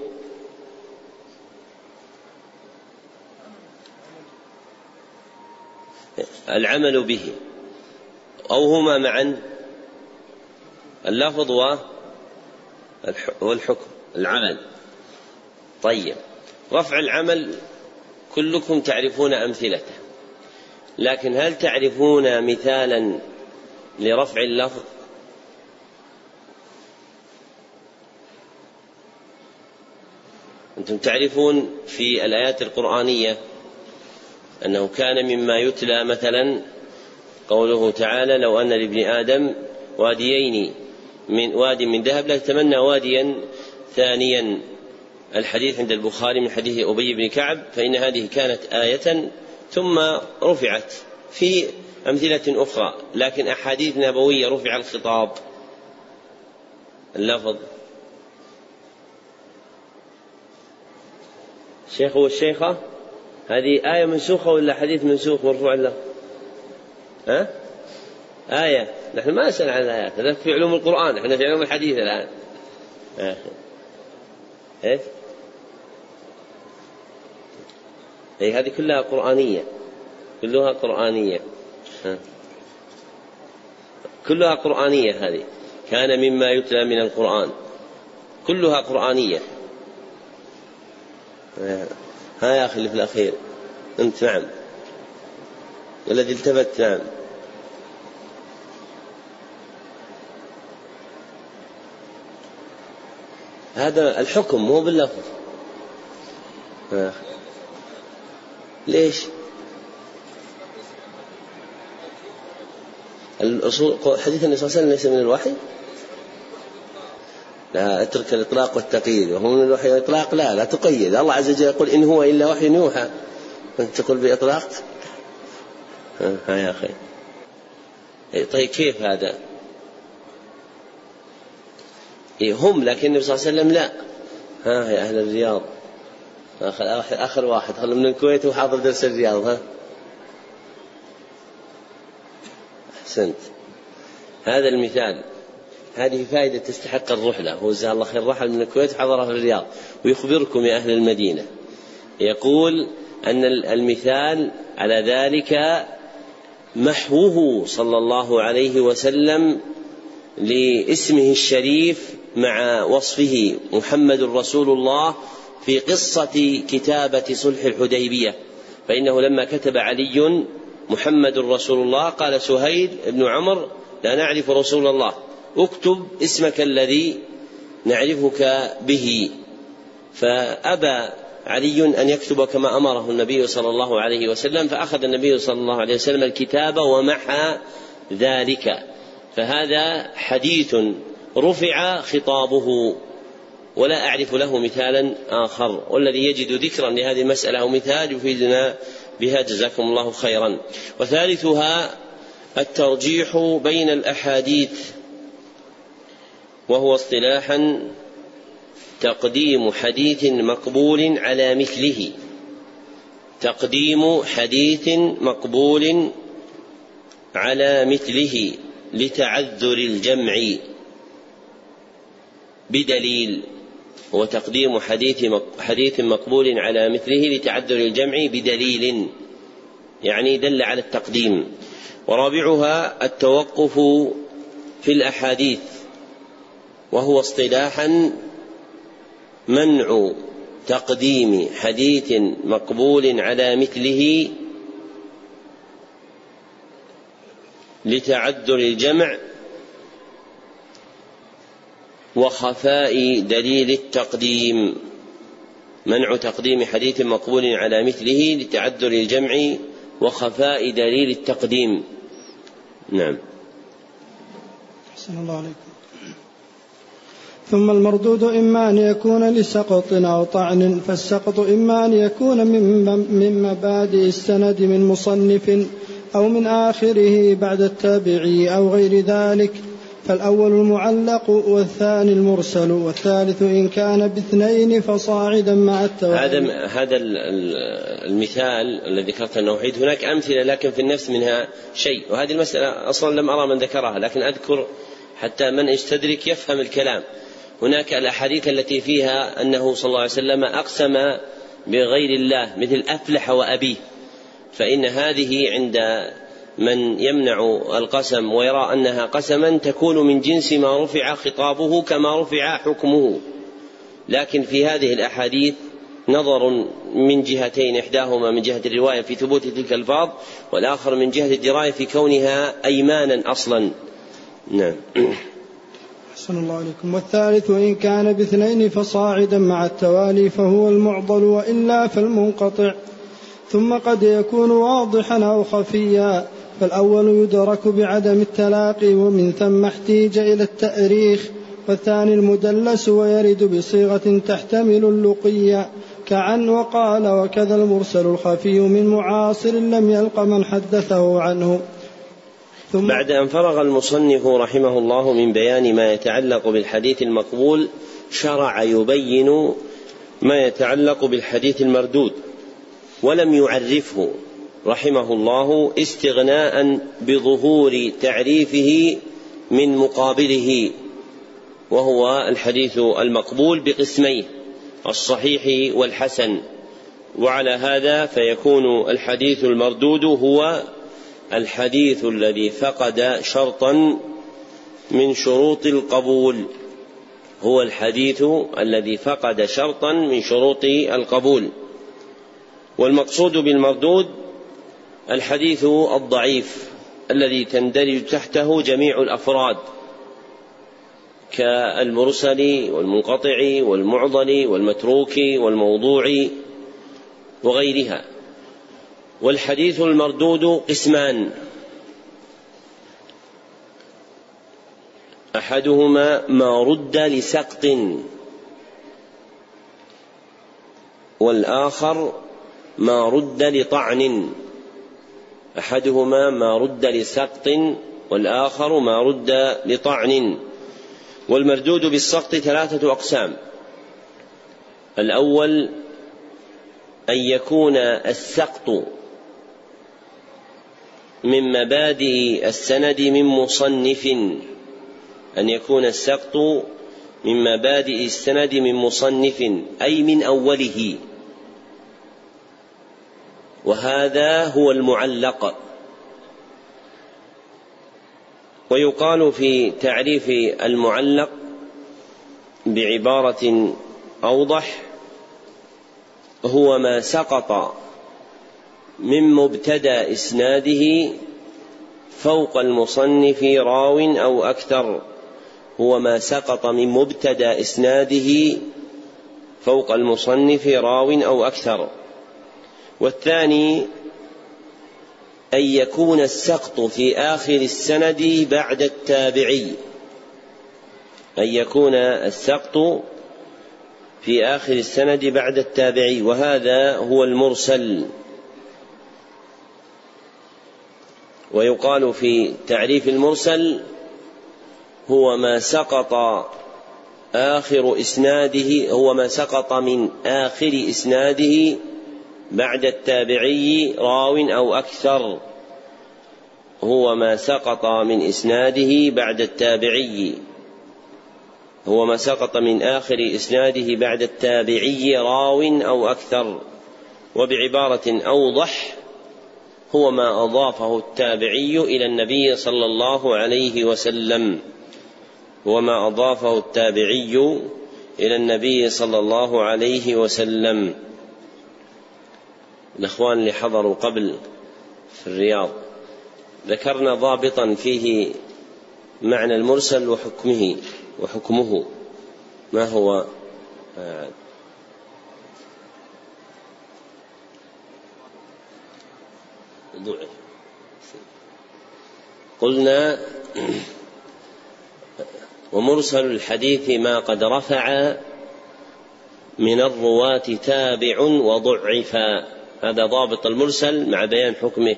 العمل به. أو هما معا. اللفظ والحكم العمل. طيب. رفع العمل كلكم تعرفون أمثلته. لكن هل تعرفون مثالا لرفع اللفظ؟ أنتم تعرفون في الآيات القرآنية أنه كان مما يتلى مثلا قوله تعالى لو أن لابن آدم واديين من واد من ذهب لتمنى واديا ثانيا الحديث عند البخاري من حديث أبي بن كعب فإن هذه كانت آية ثم رفعت في أمثلة أخرى لكن أحاديث نبوية رفع الخطاب اللفظ الشيخ والشيخة هذه آية منسوخة ولا حديث منسوخ مرفوع له؟ ها؟ آية. نحن ما نسأل عن الآيات. هذا في علوم القرآن. إحنا في علوم الحديث الآن. آه. إيه؟ أي هذه كلها قرآنية. كلها قرآنية. ها. كلها قرآنية هذه. كان مما يتلى من القرآن. كلها قرآنية. ها يا أخي اللي في الأخير. أنت نعم. الذي التفت نعم. هذا الحكم مو باللفظ. ليش؟ الأصول حديث النبي صلى الله عليه وسلم ليس من الوحي؟ لا اترك الإطلاق والتقييد. وهو من الوحي والإطلاق لا لا تقيد. الله عز وجل يقول إن هو إلا وحي يوحى. أنت تقول بإطلاق؟ ها يا أخي. طيب كيف هذا؟ إيه هم لكن النبي صلى الله عليه وسلم لا. ها يا أهل الرياض. آخر, آخر واحد. خلوا من الكويت وحاضر درس الرياض ها. أحسنت. هذا المثال. هذه فائدة تستحق الرحلة هو جزاه الله خير رحل من الكويت حضرها في الرياض. ويخبركم يا أهل المدينة. يقول أن المثال على ذلك محوه صلى الله عليه وسلم لاسمه الشريف مع وصفه محمد رسول الله في قصة كتابة صلح الحديبية. فإنه لما كتب علي محمد رسول الله قال سهيل بن عمر لا نعرف رسول الله اكتب اسمك الذي نعرفك به. فأبى علي أن يكتب كما أمره النبي صلى الله عليه وسلم فأخذ النبي صلى الله عليه وسلم الكتاب ومحى ذلك. فهذا حديث رفع خطابه ولا أعرف له مثالا آخر والذي يجد ذكرا لهذه المسألة أو مثال يفيدنا بها جزاكم الله خيرا. وثالثها الترجيح بين الأحاديث وهو اصطلاحا تقديم حديث مقبول على مثله. تقديم حديث مقبول على مثله لتعذر الجمع. بدليل هو تقديم حديث حديث مقبول على مثله لتعذر الجمع بدليل يعني دل على التقديم. ورابعها التوقف في الأحاديث وهو اصطلاحا منع تقديم حديث مقبول على مثله لتعذر الجمع وخفاء دليل التقديم. منع تقديم حديث مقبول على مثله لتعذر الجمع وخفاء دليل التقديم. نعم. أحسن الله عليكم. ثم المردود إما أن يكون لسقط أو طعن فالسقط إما أن يكون من مبادئ السند من مصنف أو من آخره بعد التابعي أو غير ذلك فالأول المعلق والثاني المرسل والثالث إن كان باثنين فصاعدا مع التوالي هذا هذا المثال الذي ذكرت أنه وحيد. هناك أمثلة لكن في النفس منها شيء. وهذه المسألة أصلا لم أرى من ذكرها لكن أذكر حتى من يستدرك يفهم الكلام. هناك الأحاديث التي فيها أنه صلى الله عليه وسلم أقسم بغير الله مثل أفلح وأبيه. فإن هذه عند من يمنع القسم ويرى أنها قسما تكون من جنس ما رفع خطابه كما رفع حكمه. لكن في هذه الأحاديث نظر من جهتين إحداهما من جهة الرواية في ثبوت تلك الفاظ والآخر من جهة الدراية في كونها أيمانا أصلا. نعم. أحسن الله عليكم. والثالث إن كان باثنين فصاعدا مع التوالي فهو المعضل وإلا فالمنقطع ثم قد يكون واضحا أو خفيا. فالأول يدرك بعدم التلاقي ومن ثم احتيج إلى التأريخ والثاني المدلس ويرد بصيغة تحتمل اللقي كعن وقال وكذا المرسل الخفي من معاصر لم يلق من حدثه عنه. ثم بعد أن فرغ المصنف رحمه الله من بيان ما يتعلق بالحديث المقبول شرع يبين ما يتعلق بالحديث المردود ولم يعرفه. رحمه الله استغناء بظهور تعريفه من مقابله وهو الحديث المقبول بقسميه الصحيح والحسن. وعلى هذا فيكون الحديث المردود هو الحديث الذي فقد شرطا من شروط القبول. هو الحديث الذي فقد شرطا من شروط القبول. والمقصود بالمردود الحديث الضعيف الذي تندرج تحته جميع الأفراد كالمرسل والمنقطع والمعضل والمتروك والموضوع وغيرها. والحديث المردود قسمان. أحدهما ما رد لسقط والآخر ما رد لطعن. أحدهما ما رد لسقط والآخر ما رد لطعن. والمردود بالسقط ثلاثة أقسام. الأول أن يكون السقط من مبادئ السند من مصنف. أن يكون السقط من مبادئ السند من مصنف أي من أوله. وهذا هو المعلق. ويقال في تعريف المعلق بعبارة أوضح هو ما سقط من مبتدأ إسناده فوق المصنف راو أو أكثر هو ما سقط من مبتدأ إسناده فوق المصنف راو أو أكثر. والثاني أن يكون السقط في آخر السند بعد التابعي. أن يكون السقط في آخر السند بعد التابعي وهذا هو المرسل. ويقال في تعريف المرسل هو ما سقط آخر إسناده هو ما سقط من آخر إسناده بعد التابعي راو أو أكثر هو ما سقط من إسناده بعد التابعي. هو ما سقط من آخر إسناده بعد التابعي راو أو أكثر. وبعبارة أوضح هو ما أضافه التابعي إلى النبي صلى الله عليه وسلم. وما أضافه التابعي إلى النبي صلى الله عليه وسلم. الإخوان اللي حضروا قبل في الرياض ذكرنا ضابطا فيه معنى المرسل وحكمه وحكمه. ما هو؟ ضعف قلنا ومرسل الحديث ما قد رفع من الرواة تابع وضعف هذا ضابط المرسل مع بيان حكمه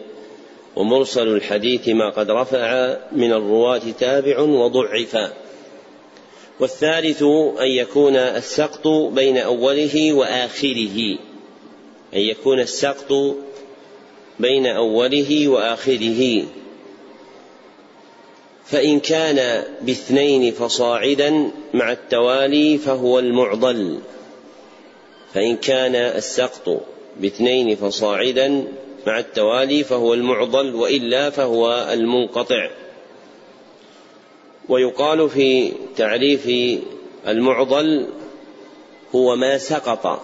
ومرسل الحديث ما قد رفع من الرواة تابع وضعف. والثالث أن يكون السقط بين أوله وآخره. أن يكون السقط بين أوله وآخره. فإن كان باثنين فصاعدا مع التوالي فهو المعضل. فإن كان السقط باثنين فصاعدا مع التوالي فهو المعضل وإلا فهو المنقطع. ويقال في تعريف المعضل هو ما سقط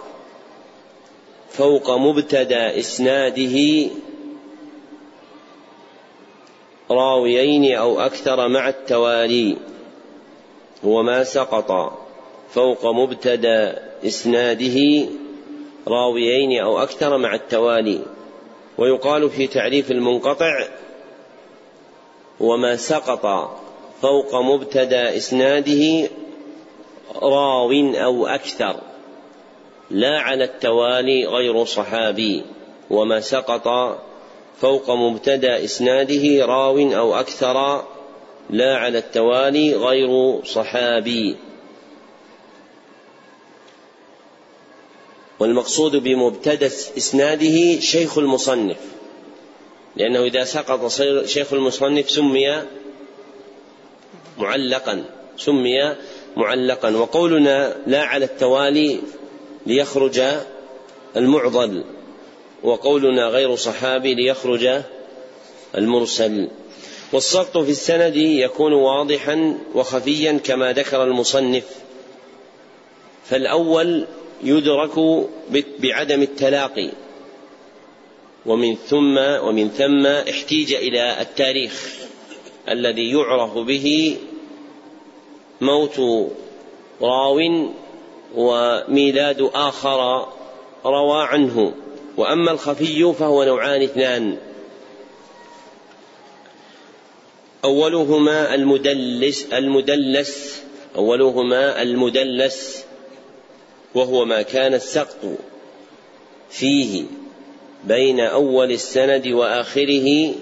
فوق مبتدا إسناده راويين أو أكثر مع التوالي. هو ما سقط فوق مبتدا إسناده راويين أو أكثر مع التوالي ويقال في تعريف المنقطع هو ما سقط فوق مبتدا إسناده راو أو أكثر لا على التوالي غير صحابي وما سقط فوق مبتدا إسناده راو أو أكثر لا على التوالي غير صحابي. والمقصود بمبتدأ إسناده شيخ المصنف لأنه إذا سقط شيخ المصنف سمي معلقا سمي معلقا وقولنا لا على التوالي ليخرج المعضل وقولنا غير صحابي ليخرج المرسل. والسقط في السند يكون واضحا وخفيا كما ذكر المصنف. فالأول يدرك بعدم التلاقي. ومن ثم ومن ثم احتيج إلى التاريخ الذي يعرف به موت راو وميلاد آخر روى عنه. وأما الخفي فهو نوعان اثنان. أولهما المدلس المدلس أولهما المدلس وهو ما كان السقط فيه بين أول السند وآخره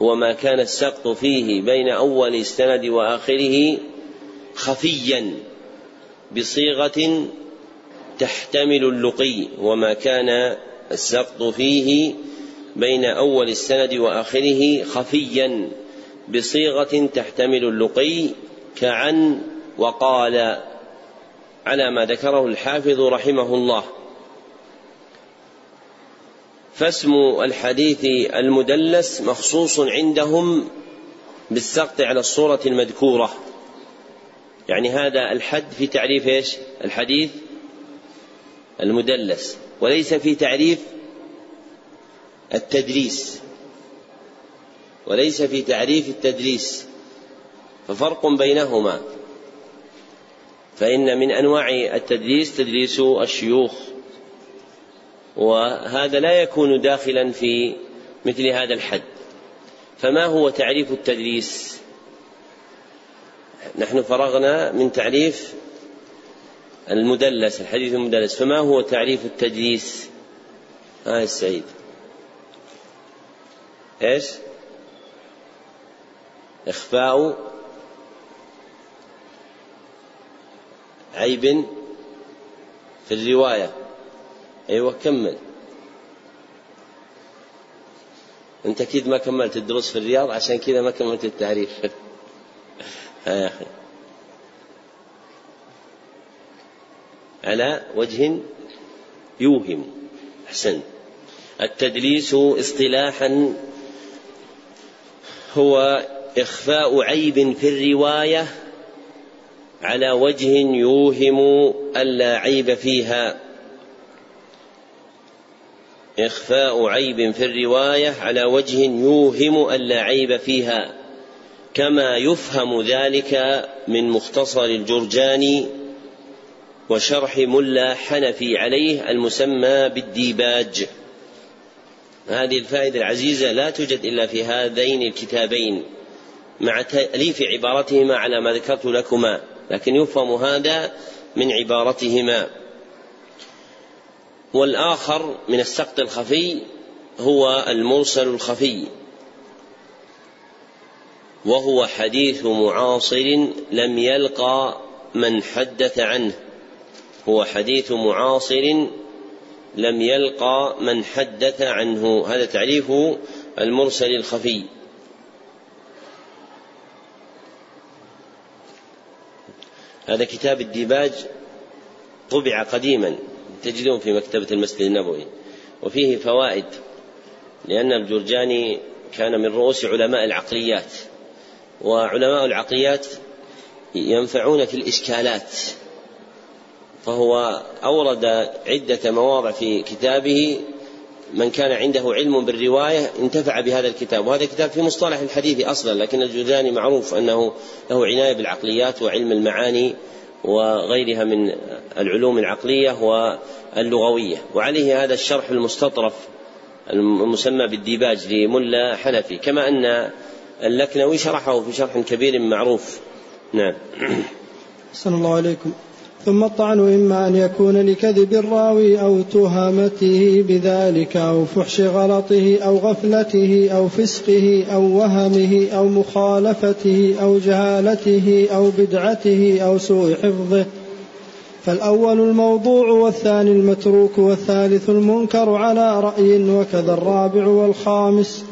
وما كان السقط فيه بين أول السند وآخره خفيا بصيغة تحتمل اللقي وما كان السقط فيه بين أول السند وآخره خفيا بصيغة تحتمل اللقي كعن وقال على ما ذكره الحافظ رحمه الله. فاسم الحديث المدلس مخصوص عندهم بالسقط على الصورة المذكورة. يعني هذا الحد في تعريف إيش؟ الحديث المدلس. وليس في تعريف التدريس. وليس في تعريف التدريس. ففرق بينهما. فإن من أنواع التدريس تدريس الشيوخ وهذا لا يكون داخلا في مثل هذا الحد. فما هو تعريف التدريس نحن فرغنا من تعريف المدلس الحديث المدلس. فما هو تعريف التدليس؟ آه السعيد إيش؟ إخفاء عيب في الرواية. أيوة كمل. أنت أكيد ما كملت الدروس في الرياض عشان كذا ما كملت التعريف. يا أخي على وجه يوهم. أحسن. التدليس اصطلاحا هو إخفاء عيب في الرواية على وجه يوهم ألا عيب فيها. إخفاء عيب في الرواية على وجه يوهم ألا عيب فيها. كما يفهم ذلك من مختصر الجرجاني وشرح ملا حنفي عليه المسمى بالديباج. هذه الفائدة العزيزة لا توجد إلا في هذين الكتابين مع تأليف عبارتهما على ما ذكرت لكما. لكن يفهم هذا من عبارتهما. والآخر من السقط الخفي هو المرسل الخفي وهو حديث معاصر لم يلقى من حدث عنه. هو حديث معاصر لم يلقى من حدث عنه. هذا تعريف المرسل الخفي. هذا كتاب الديباج طبع قديما تجدون في مكتبة المسجد النبوي. وفيه فوائد لأن الجرجاني كان من رؤوس علماء العقليات. وعلماء العقليات ينفعون في الإشكالات. فهو أورد عدة مواضع في كتابه من كان عنده علم بالرواية انتفع بهذا الكتاب وهذا الكتاب في مصطلح الحديث أصلا لكن الجوزاني معروف أنه له عناية بالعقليات وعلم المعاني وغيرها من العلوم العقلية واللغوية. وعليه هذا الشرح المستطرف المسمى بالديباج لملا حنفي كما أن اللكنوي شرحه في شرح كبير معروف. نعم. صلى الله عليكم. ثم الطعن إما أن يكون لكذب الراوي أو تهمته بذلك أو فحش غلطه أو غفلته أو فسقه أو وهمه أو مخالفته أو جهالته أو بدعته أو سوء حفظه. فالأول الموضوع والثاني المتروك والثالث المنكر على رأي وكذا الرابع والخامس.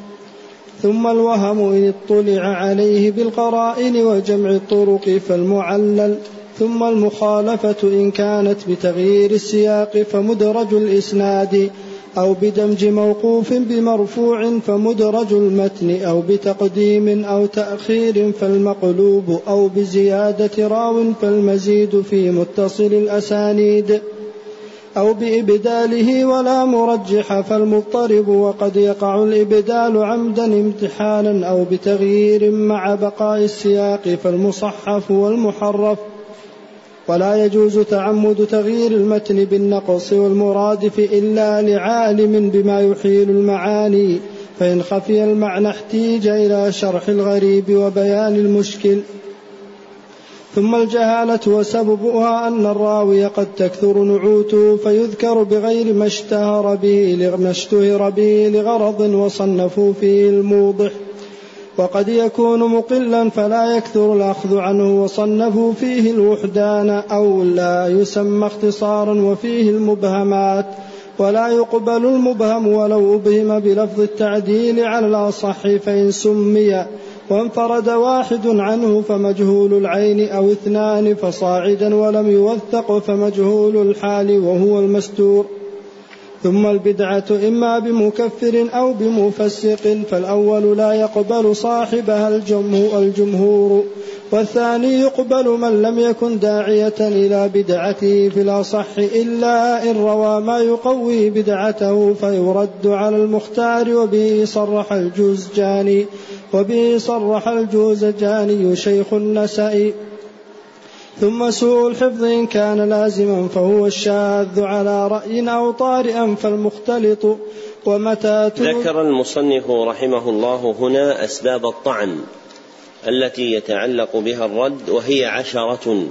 ثم الوهم إن اطلع عليه بالقرائن وجمع الطرق فالمعلل. ثم المخالفة إن كانت بتغيير السياق فمدرج الإسناد أو بدمج موقوف بمرفوع فمدرج المتن أو بتقديم أو تأخير فالمقلوب أو بزيادة راو فالمزيد في متصل الأسانيد أو بإبداله ولا مرجح فالمضطرب وقد يقع الإبدال عمدا امتحانا أو بتغيير مع بقاء السياق فالمصحف والمحرف ولا يجوز تعمد تغيير المتن بالنقص والمرادف إلا لعالم بما يحيل المعاني فإن خفي المعنى احتيج إلى شرح الغريب وبيان المشكل. ثم الجهالة وسببها أن الراوي قد تكثر نعوته فيذكر بغير ما اشتهر به ما اشتهر به لغرض وصنفوا فيه الموضح. وقد يكون مقلا فلا يكثر الأخذ عنه وصنفوا فيه الوحدان أو لا يسمى اختصارا وفيه المبهمات ولا يقبل المبهم ولو أبهم بلفظ التعديل على الأصح فإن سمي وانفرد واحد عنه فمجهول العين أو اثنان فصاعدا ولم يوثق فمجهول الحال وهو المستور. ثم البدعة إما بمكفر أو بمفسق فالأول لا يقبل صاحبها الجمهور والثاني يقبل من لم يكن داعية إلى بدعته في الأصح إلا إن روى ما يقوي بدعته فيرد على المختار وبه صرح الجوزجاني وبه صرح الجوزجاني شيخ النسائي ثم سوء الحفظ إن كان لازما فهو الشاذ على رأي أو طارئا فالمختلط ومتى ذكر المصنف رحمه الله هنا أسباب الطعن التي يتعلق بها الرد وهي عشرة.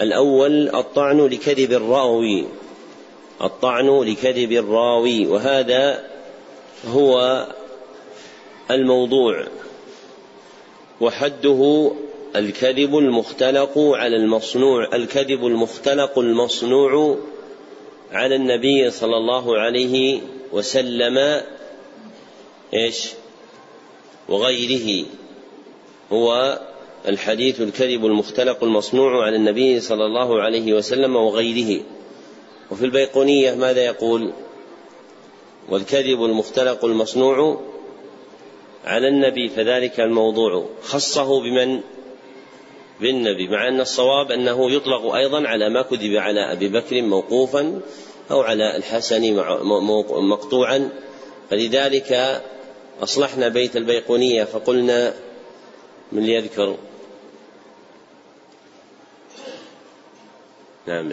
الأول الطعن لكذب الراوي. الطعن لكذب الراوي وهذا هو الموضوع. وحده الكذب المختلق على المصنوع الكذب المختلق المصنوع على النبي صلى الله عليه وسلم إيش؟ وغيره. هو الحديث الكذب المختلق المصنوع على النبي صلى الله عليه وسلم وغيره. وفي البيقونية ماذا يقول؟ والكذب المختلق المصنوع على النبي فذلك الموضوع. خصه بمن؟ بالنبي مع أن الصواب أنه يطلق أيضا على ما كذب على أبي بكر موقوفا أو على الحسن مقطوعا. فلذلك أصلحنا بيت البيقونية فقلنا من ليذكر نعم.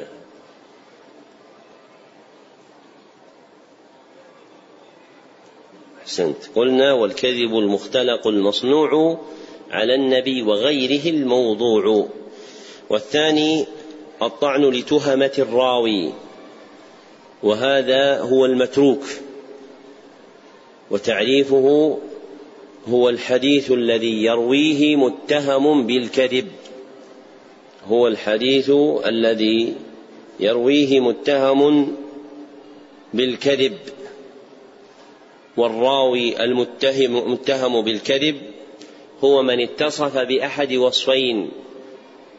أحسنت. قلنا والكذب المختلق المصنوع على النبي وغيره الموضوع. والثاني الطعن لتهمة الراوي. وهذا هو المتروك. وتعريفه هو الحديث الذي يرويه متهم بالكذب. هو الحديث الذي يرويه متهم بالكذب. والراوي المتهم متهم بالكذب هو من اتصف بأحد وصفين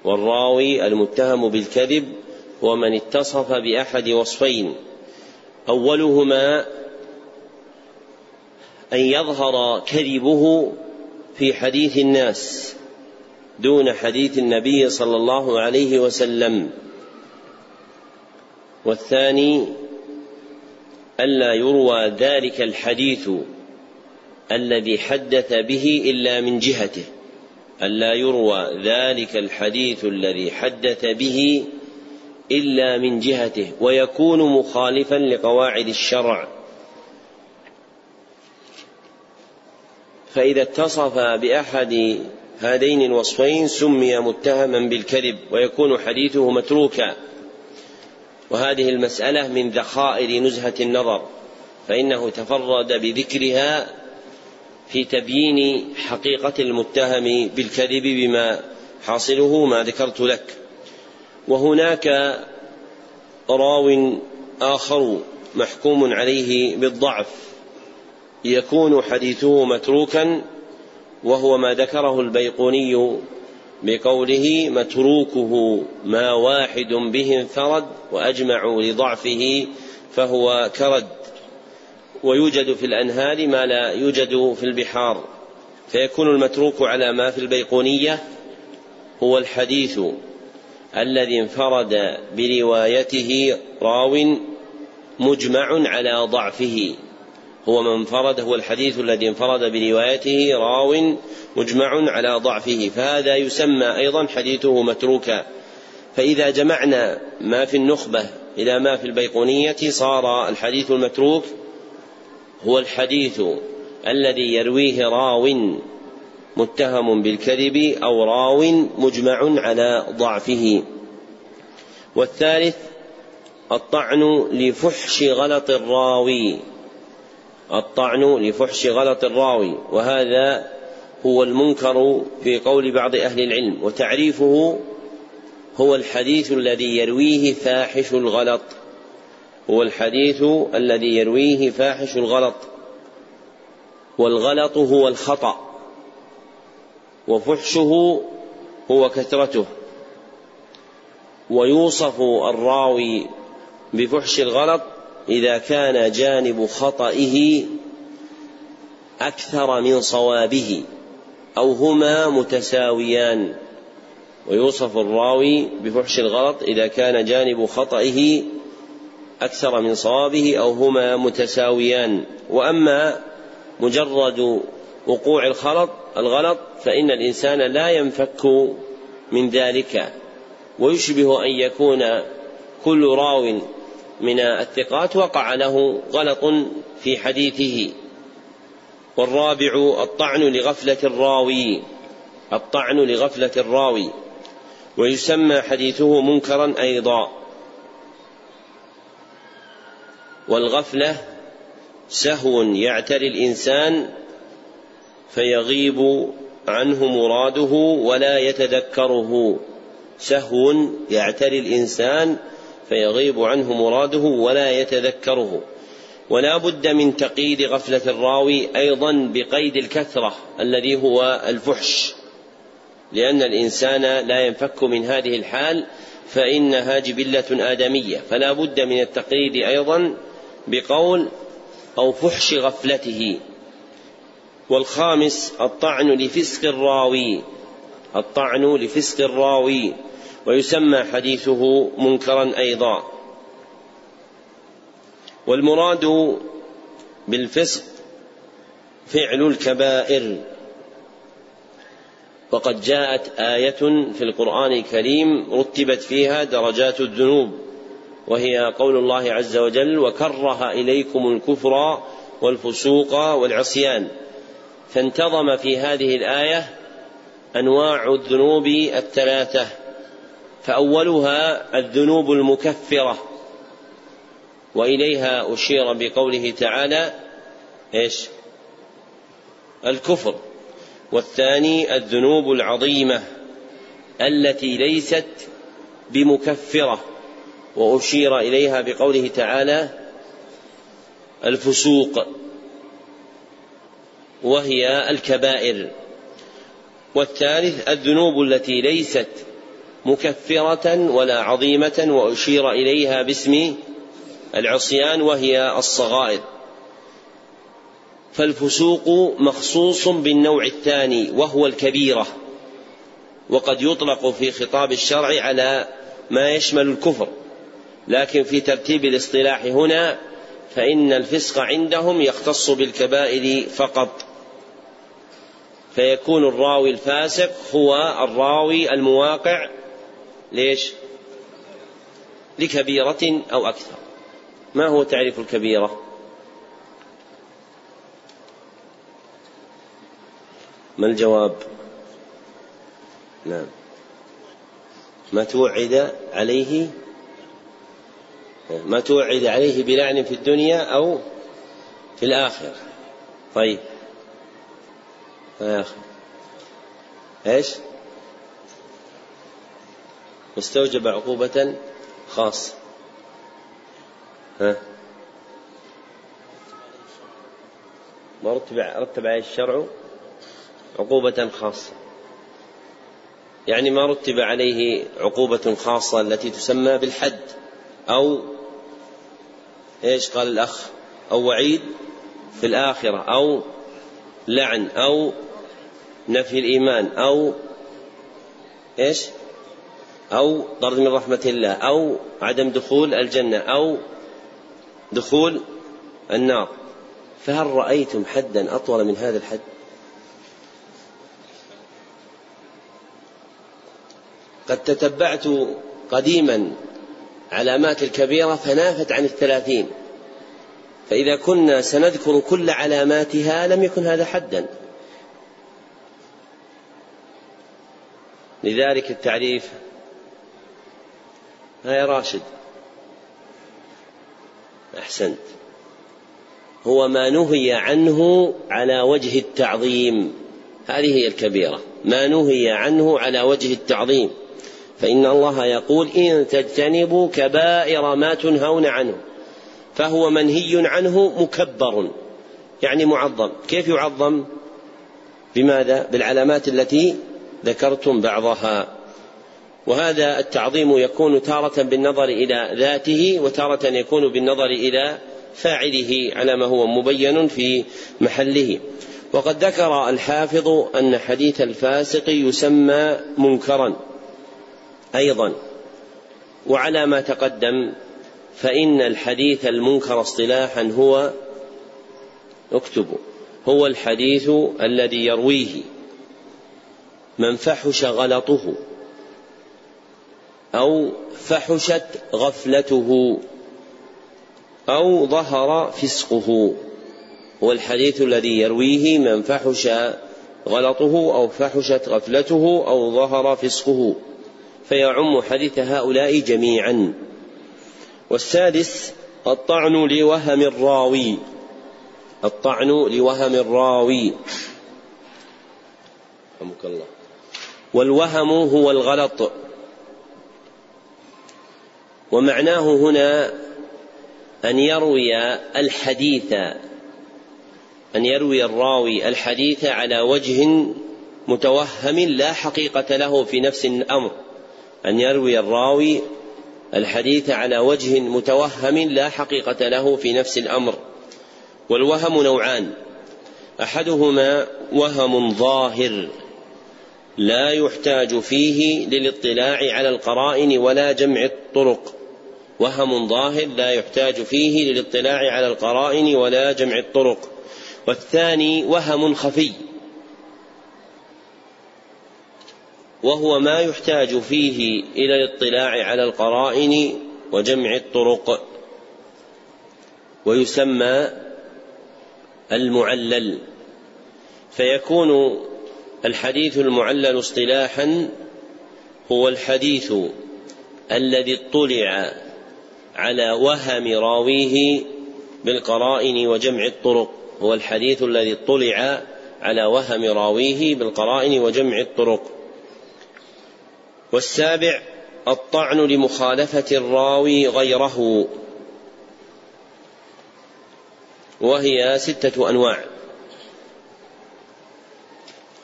والراوي المتهم بالكذب هو من اتصف بأحد وصفين. أولهما أن يظهر كذبه في حديث الناس دون حديث النبي صلى الله عليه وسلم. والثاني ألا يروى ذلك الحديث الذي حدث به إلا من جهته الا يروى ذلك الحديث الذي حدث به إلا من جهته ويكون مخالفا لقواعد الشرع. فإذا اتصف بأحد هذين الوصفين سمي متهما بالكذب ويكون حديثه متروكا. وهذه المسألة من ذخائر نزهة النظر فإنه تفرد بذكرها في تبيين حقيقة المتهم بالكذب بما حاصله ما ذكرت لك. وهناك راو آخر محكوم عليه بالضعف. يكون حديثه متروكا وهو ما ذكره البيقوني بقوله متروكه ما واحد به انفرد وأجمعوا لضعفه فهو كرد. ويوجد في الأنهار ما لا يوجد في البحار. فيكون المتروك على ما في البيقونية هو الحديث الذي انفرد بروايته راو مجمع على ضعفه. هو من انفرد هو الحديث الذي انفرد بروايته راو مجمع على ضعفه. فهذا يسمى أيضا حديثه متروكا. فإذا جمعنا ما في النخبة إلى ما في البيقونية صار الحديث المتروك هو الحديث الذي يرويه راو متهم بالكذب أو راو مجمع على ضعفه. والثالث الطعن لفحش غلط الراوي الطعن لفحش غلط الراوي وهذا هو المنكر في قول بعض أهل العلم. وتعريفه هو الحديث الذي يرويه فاحش الغلط. هو الحديث الذي يرويه فاحش الغلط والغلط هو الخطأ وفحشه هو كثرته ويوصف الراوي بفحش الغلط إذا كان جانب خطئه أكثر من صوابه أو هما متساويان ويوصف الراوي بفحش الغلط إذا كان جانب خطئه أكثر من صوابه أو هما متساويان. وأما مجرد وقوع الخلط الغلط فإن الإنسان لا ينفك من ذلك. ويشبه أن يكون كل راو من الثقات وقع له غلط في حديثه. والرابع الطعن لغفلة الراوي. الطعن لغفلة الراوي. ويسمى حديثه منكرا أيضا. والغفلة سهو يعتري الإنسان فيغيب عنه مراده ولا يتذكره. سهو يعتري الإنسان فيغيب عنه مراده ولا يتذكره. ولا بد من تقييد غفلة الراوي أيضا بقيد الكثرة الذي هو الفحش لأن الإنسان لا ينفك من هذه الحال فإنها جبلة آدمية. فلا بد من التقييد أيضا بقول أو فحش غفلته. والخامس الطعن لفسق الراوي. الطعن لفسق الراوي. ويسمى حديثه منكرا أيضا. والمراد بالفسق فعل الكبائر. وقد جاءت آية في القرآن الكريم رتبت فيها درجات الذنوب. وهي قول الله عز وجل وكره إليكم الكفر والفسوق والعصيان فانتظم في هذه الآية أنواع الذنوب الثلاثة. فأولها الذنوب المكفرة. وإليها أشير بقوله تعالى إيش؟ الكفر والثاني الذنوب العظيمة التي ليست بمكفرة. وأشير إليها بقوله تعالى الفسوق وهي الكبائر والثالث الذنوب التي ليست مكفرة ولا عظيمة وأشير إليها باسم العصيان وهي الصغائر فالفسوق مخصوص بالنوع الثاني وهو الكبيرة وقد يطلق في خطاب الشرع على ما يشمل الكفر لكن في ترتيب الاصطلاح هنا فإن الفسق عندهم يختص بالكبائر فقط. فيكون الراوي الفاسق هو الراوي المواقع. ليش؟ لكبيرة أو أكثر. ما هو تعريف الكبيرة؟ ما الجواب؟ نعم. ما توعد عليه ما توعد عليه بلعن في الدنيا أو في الآخرة. طيب. أخي إيش؟ واستوجب عقوبة خاصة ها؟ ما رتب رتب عليه الشرع عقوبة خاصة. يعني ما رتب عليه عقوبة خاصة التي تسمى بالحد أو إيش قال الأخ أو وعيد في الآخرة أو لعن أو نفي الإيمان أو إيش؟ أو طرد من رحمة الله أو عدم دخول الجنة أو دخول النار فهل رأيتم حدا أطول من هذا الحد؟ قد تتبعت قديما علامات الكبيرة فنافت عن الثلاثين. فإذا كنا سنذكر كل علاماتها لم يكن هذا حدا. لذلك التعريف ها يا راشد. أحسنت. هو ما نهي عنه على وجه التعظيم. هذه هي الكبيرة. ما نهي عنه على وجه التعظيم. فإن الله يقول إن تجتنبوا كبائر ما تنهون عنه فهو منهي عنه مكبر يعني معظم. كيف يعظم؟ بماذا؟ بالعلامات التي ذكرتم بعضها. وهذا التعظيم يكون تارة بالنظر إلى ذاته وتارة يكون بالنظر إلى فاعله على ما هو مبين في محله. وقد ذكر الحافظ أن حديث الفاسق يسمى منكرا. أيضا. وعلى ما تقدم فإن الحديث المنكر اصطلاحا هو اكتبوا هو الحديث الذي يرويه. من فحش غلطه. أو فحشت غفلته. أو ظهر فسقه. هو الحديث الذي يرويه من فحش غلطه أو فحشت غفلته أو ظهر فسقه. فيعم حديث هؤلاء جميعا. والسادس الطعن لوهم الراوي. الطعن لوهم الراوي. رحمك الله. والوهم هو الغلط. ومعناه هنا أن يروي الحديث أن يروي الراوي الحديث على وجه متوهم لا حقيقة له في نفس الأمر. أن يروي الراوي الحديث على وجه متوهم لا حقيقة له في نفس الأمر والوهم نوعان. أحدهما وهم ظاهر لا يحتاج فيه للاطلاع على القرائن ولا جمع الطرق. وهم ظاهر لا يحتاج فيه للاطلاع على القرائن ولا جمع الطرق. والثاني وهم خفي. وهو ما يحتاج فيه إلى الاطلاع على القرائن وجمع الطرق ويسمى المعلل. فيكون الحديث المعلل اصطلاحا هو الحديث الذي اطلع على وهم راويه بالقرائن وجمع الطرق. هو الحديث الذي اطلع على وهم راويه بالقرائن وجمع الطرق. والسابع الطعن لمخالفة الراوي غيره. وهي ستة أنواع.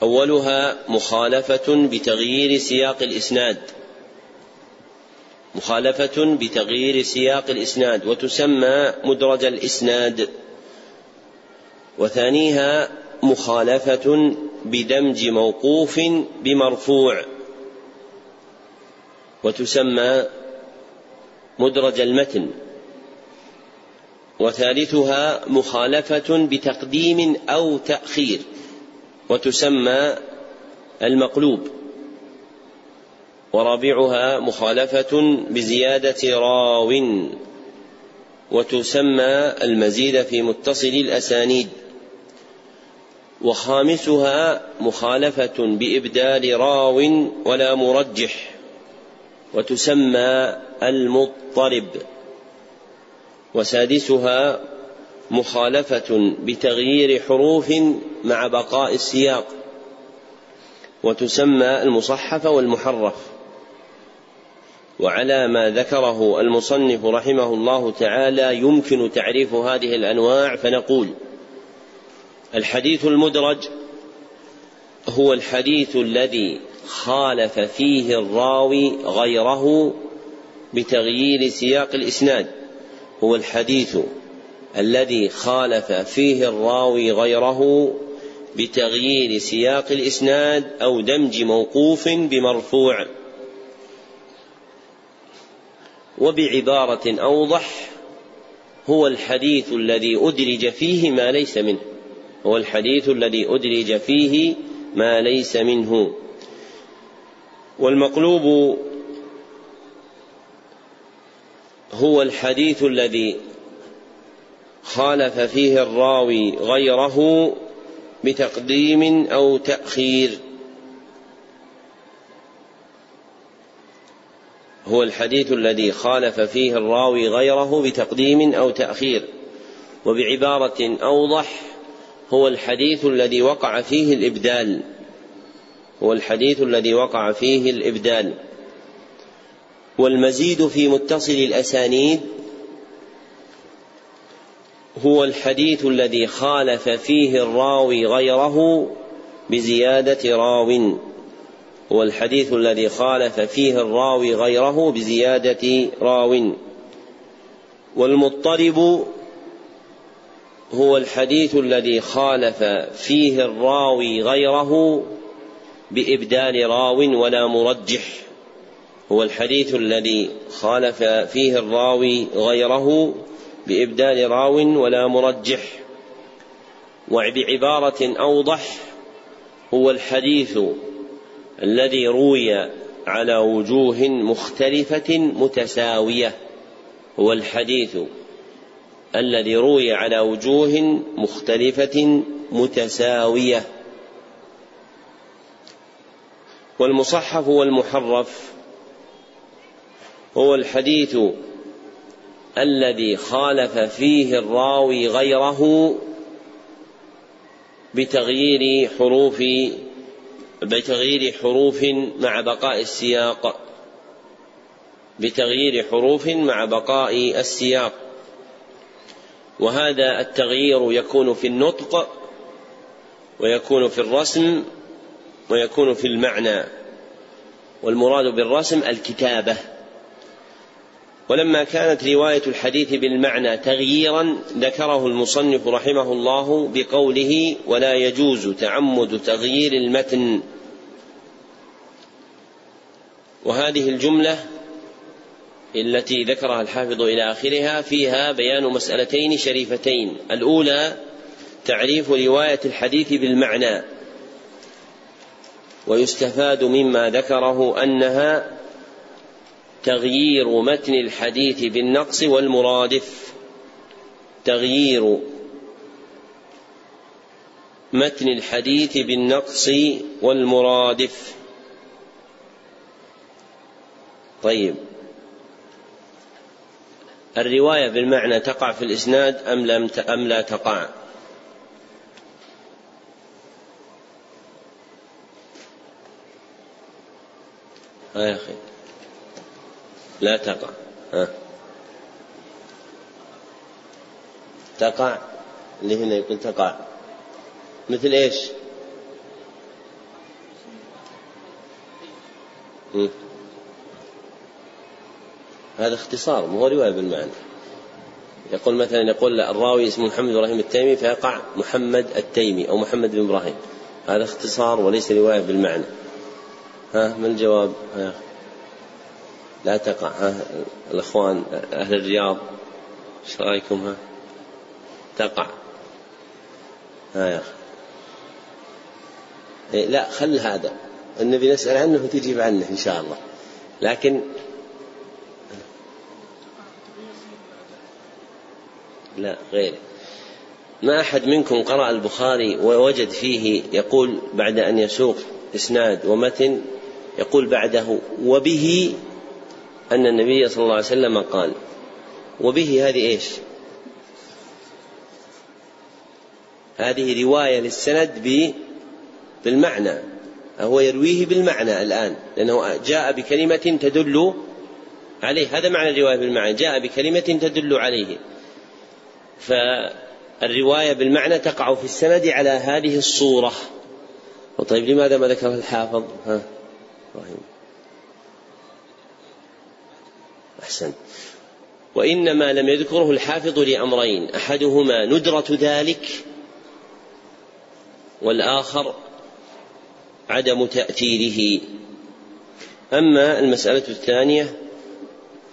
أولها مخالفة بتغيير سياق الإسناد. مخالفة بتغيير سياق الإسناد وتسمى مدرج الإسناد. وثانيها مخالفة بدمج موقوف بمرفوع. وتسمى مدرج المتن وثالثها مخالفة بتقديم أو تأخير وتسمى المقلوب ورابعها مخالفة بزيادة راو وتسمى المزيد في متصل الأسانيد وخامسها مخالفة بإبدال راو ولا مرجح. وتسمى المضطرب. وسادسها مخالفة بتغيير حروف مع بقاء السياق. وتسمى المصحف والمحرف. وعلى ما ذكره المصنف رحمه الله تعالى يمكن تعريف هذه الأنواع فنقول الحديث المدرج هو الحديث الذي خالف فيه الراوي غيره بتغيير سياق الإسناد. هو الحديث الذي خالف فيه الراوي غيره بتغيير سياق الإسناد أو دمج موقوف بمرفوع. وبعبارة أوضح هو الحديث الذي أدرج فيه ما ليس منه. هو الحديث الذي أدرج فيه ما ليس منه. والمقلوب هو الحديث الذي خالف فيه الراوي غيره بتقديم أو تأخير. هو الحديث الذي خالف فيه الراوي غيره بتقديم أو تأخير. وبعبارة أوضح هو الحديث الذي وقع فيه الإبدال. هو الحديث الذي وقع فيه الإبدال. والمزيد في متصل الأسانيد هو الحديث الذي خالف فيه الراوي غيره بزيادة راو. هو الحديث الذي خالف فيه الراوي غيره بزيادة راو. والمضطرب هو الحديث الذي خالف فيه الراوي غيره بإبدال راو ولا مرجح. هو الحديث الذي خالف فيه الراوي غيره بإبدال راو ولا مرجح. وبعبارة أوضح هو الحديث الذي روي على وجوه مختلفة متساوية. هو الحديث الذي روي على وجوه مختلفة متساوية. والمصحف والمحرف هو الحديث الذي خالف فيه الراوي غيره بتغيير حروف بتغيير حروف مع بقاء السياق. بتغيير حروف مع بقاء السياق. وهذا التغيير يكون في النطق ويكون في الرسم ويكون في المعنى. والمراد بالرسم الكتابة. ولما كانت رواية الحديث بالمعنى تغييرا ذكره المصنف رحمه الله بقوله ولا يجوز تعمد تغيير المتن وهذه الجملة التي ذكرها الحافظ إلى آخرها فيها بيان مسألتين شريفتين. الأولى تعريف رواية الحديث بالمعنى. ويستفاد مما ذكره أنها تغيير متن الحديث بالنقص والمرادف. تغيير متن الحديث بالنقص والمرادف. طيب. الرواية بالمعنى تقع في الإسناد أم لم أم لا تقع؟ ها يا أخي. لا تقع. ها. تقع. اللي هنا يقول تقع. مثل إيش؟ هذا اختصار مو رواية بالمعنى. يقول مثلا يقول الراوي اسمه محمد إبراهيم التيمي فيقع محمد التيمي أو محمد بن إبراهيم. هذا اختصار وليس رواية بالمعنى. ها ما الجواب؟ ها. لا تقع ها. الأخوان أهل الرياض إيش رأيكم؟ ها. تقع. ها يا أخي. إيه لا خل هذا. النبي نسأل عنه وتجيب عنه إن شاء الله. لكن لا غير. ما أحد منكم قرأ البخاري ووجد فيه يقول بعد أن يسوق إسناد ومتن يقول بعده وبه أن النبي صلى الله عليه وسلم قال وبه هذه إيش؟ هذه رواية للسند بالمعنى هو يرويه بالمعنى الآن لأنه جاء بكلمة تدل عليه هذا معنى الرواية بالمعنى جاء بكلمة تدل عليه. فالرواية بالمعنى تقع في السند على هذه الصورة. طيب لماذا ما ذكرها الحافظ؟ ها. إبراهيم. أحسن. وإنما لم يذكره الحافظ لأمرين أحدهما ندرة ذلك والآخر عدم تأثيره. أما المسألة الثانية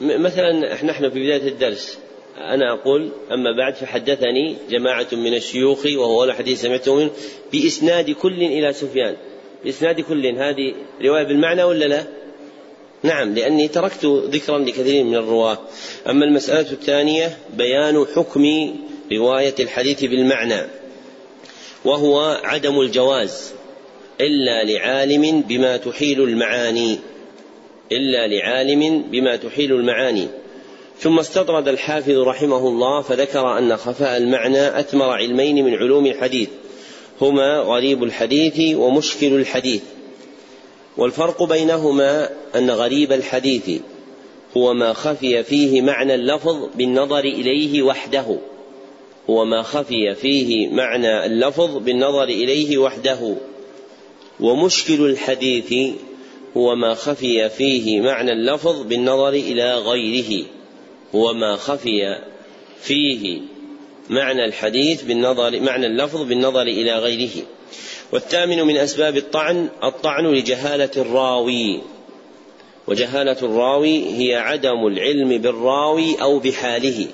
مثلا نحن في بداية الدرس أنا أقول أما بعد فحدثني جماعة من الشيوخ وهو الحديث سمعته منه بإسناد كل إلى سفيان. بإسناد كل هذه رواية بالمعنى ولا لا؟ نعم لأني تركت ذكرا لكثير من الرواة. أما المسألة الثانية بيان حكم رواية الحديث بالمعنى وهو عدم الجواز إلا لعالم بما تحيل المعاني إلا لعالم بما تحيل المعاني. ثم استطرد الحافظ رحمه الله فذكر أن خفاء المعنى أثمر علمين من علوم الحديث. هما غريب الحديث ومشكل الحديث. والفرق بينهما أن غريب الحديث هو ما خفي فيه معنى اللفظ بالنظر إليه وحده. هو ما خفي فيه معنى اللفظ بالنظر إليه وحده. ومشكل الحديث هو ما خفي فيه معنى اللفظ بالنظر إلى غيره. هو ما خفي فيه معنى الحديث بالنظر معنى اللفظ بالنظر إلى غيره. والثامن من أسباب الطعن الطعن لجهالة الراوي. وجهالة الراوي هي عدم العلم بالراوي أو بحاله.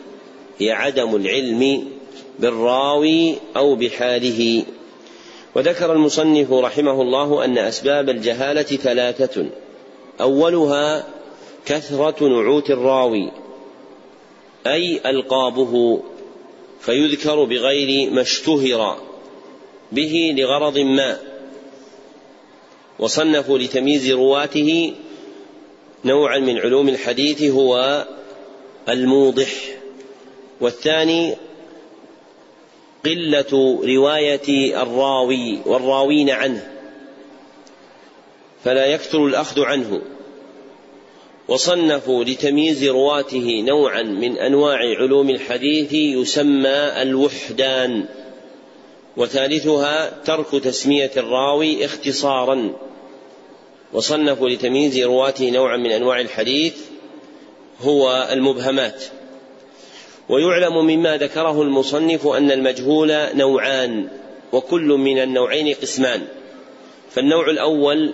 هي عدم العلم بالراوي أو بحاله. وذكر المصنف رحمه الله أن أسباب الجهالة ثلاثة. أولها كثرة نعوت الراوي أي ألقابه. فيذكر بغير ما اشتهر به لغرض ما. وصنفوا لتمييز رواته نوعا من علوم الحديث هو الموضح. والثاني قلة رواية الراوي والراوين عنه فلا يكثر الأخذ عنه. وصنفوا لتمييز رواته نوعا من أنواع علوم الحديث يسمى الوحدان. وثالثها ترك تسمية الراوي اختصارا. وصنفوا لتمييز رواته نوعا من أنواع الحديث هو المبهمات. ويعلم مما ذكره المصنف أن المجهول نوعان وكل من النوعين قسمان. فالنوع الأول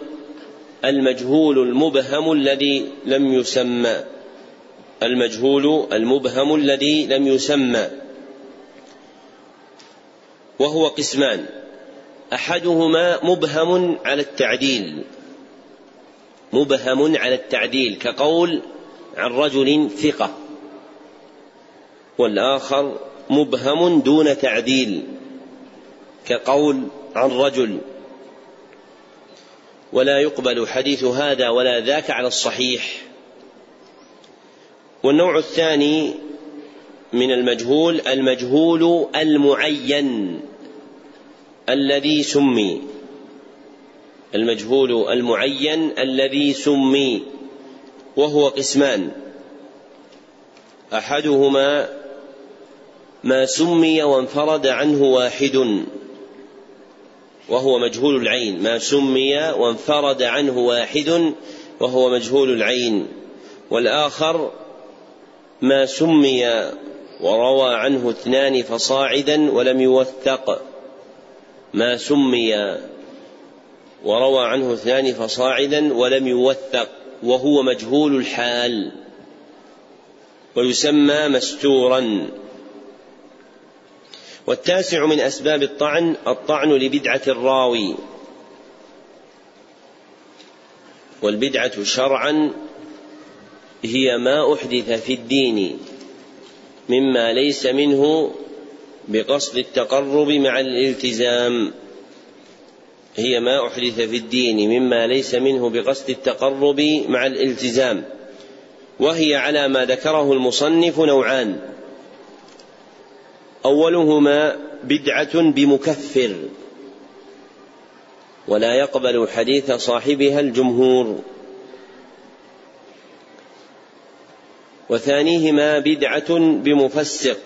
المجهول المبهم الذي لم يسمى. المجهول المبهم الذي لم يسمى. وهو قسمان. أحدهما مبهم على التعديل. مبهم على التعديل كقول عن رجل ثقة. والآخر مبهم دون تعديل كقول عن رجل ولا يقبل حديث هذا ولا ذاك على الصحيح. والنوع الثاني من المجهول المجهول المعين الذي سمي. المجهول المعين الذي سمي وهو قسمان. أحدهما ما سمي وانفرد عنه واحد. وهو مجهول العين. ما سمي وانفرد عنه واحد وهو مجهول العين. والآخر ما سمي وروى عنه اثنان فصاعدا ولم يوثق. ما سمي وروى عنه اثنان فصاعدا ولم يوثق وهو مجهول الحال. ويسمى مستورا. والتاسع من أسباب الطعن الطعن لبدعة الراوي. والبدعة شرعا هي ما أحدث في الدين مما ليس منه بقصد التقرب مع الالتزام. هي ما أحدث في الدين مما ليس منه بقصد التقرب مع الالتزام. وهي على ما ذكره المصنف نوعان. أولهما بدعة بمكفر. ولا يقبل حديث صاحبها الجمهور. وثانيهما بدعة بمفسق.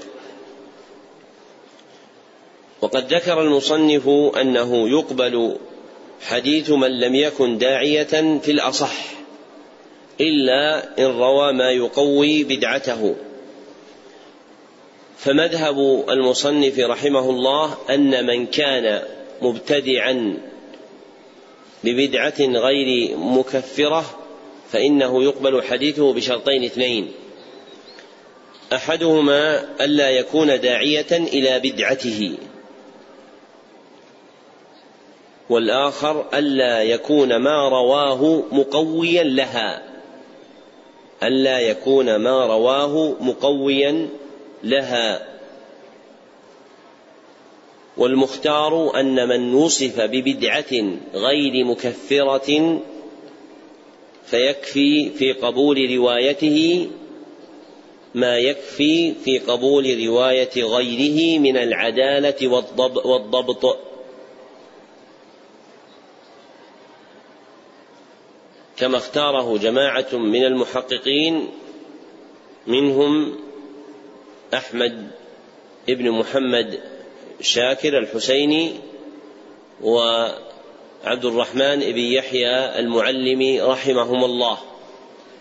وقد ذكر المصنف أنه يقبل حديث من لم يكن داعية في الأصح إلا إن روى ما يقوي بدعته. فمذهب المصنف رحمه الله أن من كان مبتدعا ببدعة غير مكفرة فإنه يقبل حديثه بشرطين اثنين. أحدهما ألا يكون داعية إلى بدعته والآخر ألا يكون ما رواه مقويا لها ألا يكون ما رواه مقويا لها والمختار أن من وصف ببدعة غير مكفرة فيكفي في قبول روايته ما يكفي في قبول رواية غيره من العدالة والضبط. كما اختاره جماعة من المحققين منهم أحمد ابن محمد شاكر الحسيني وعبد الرحمن بن يحيى المعلم رحمهما الله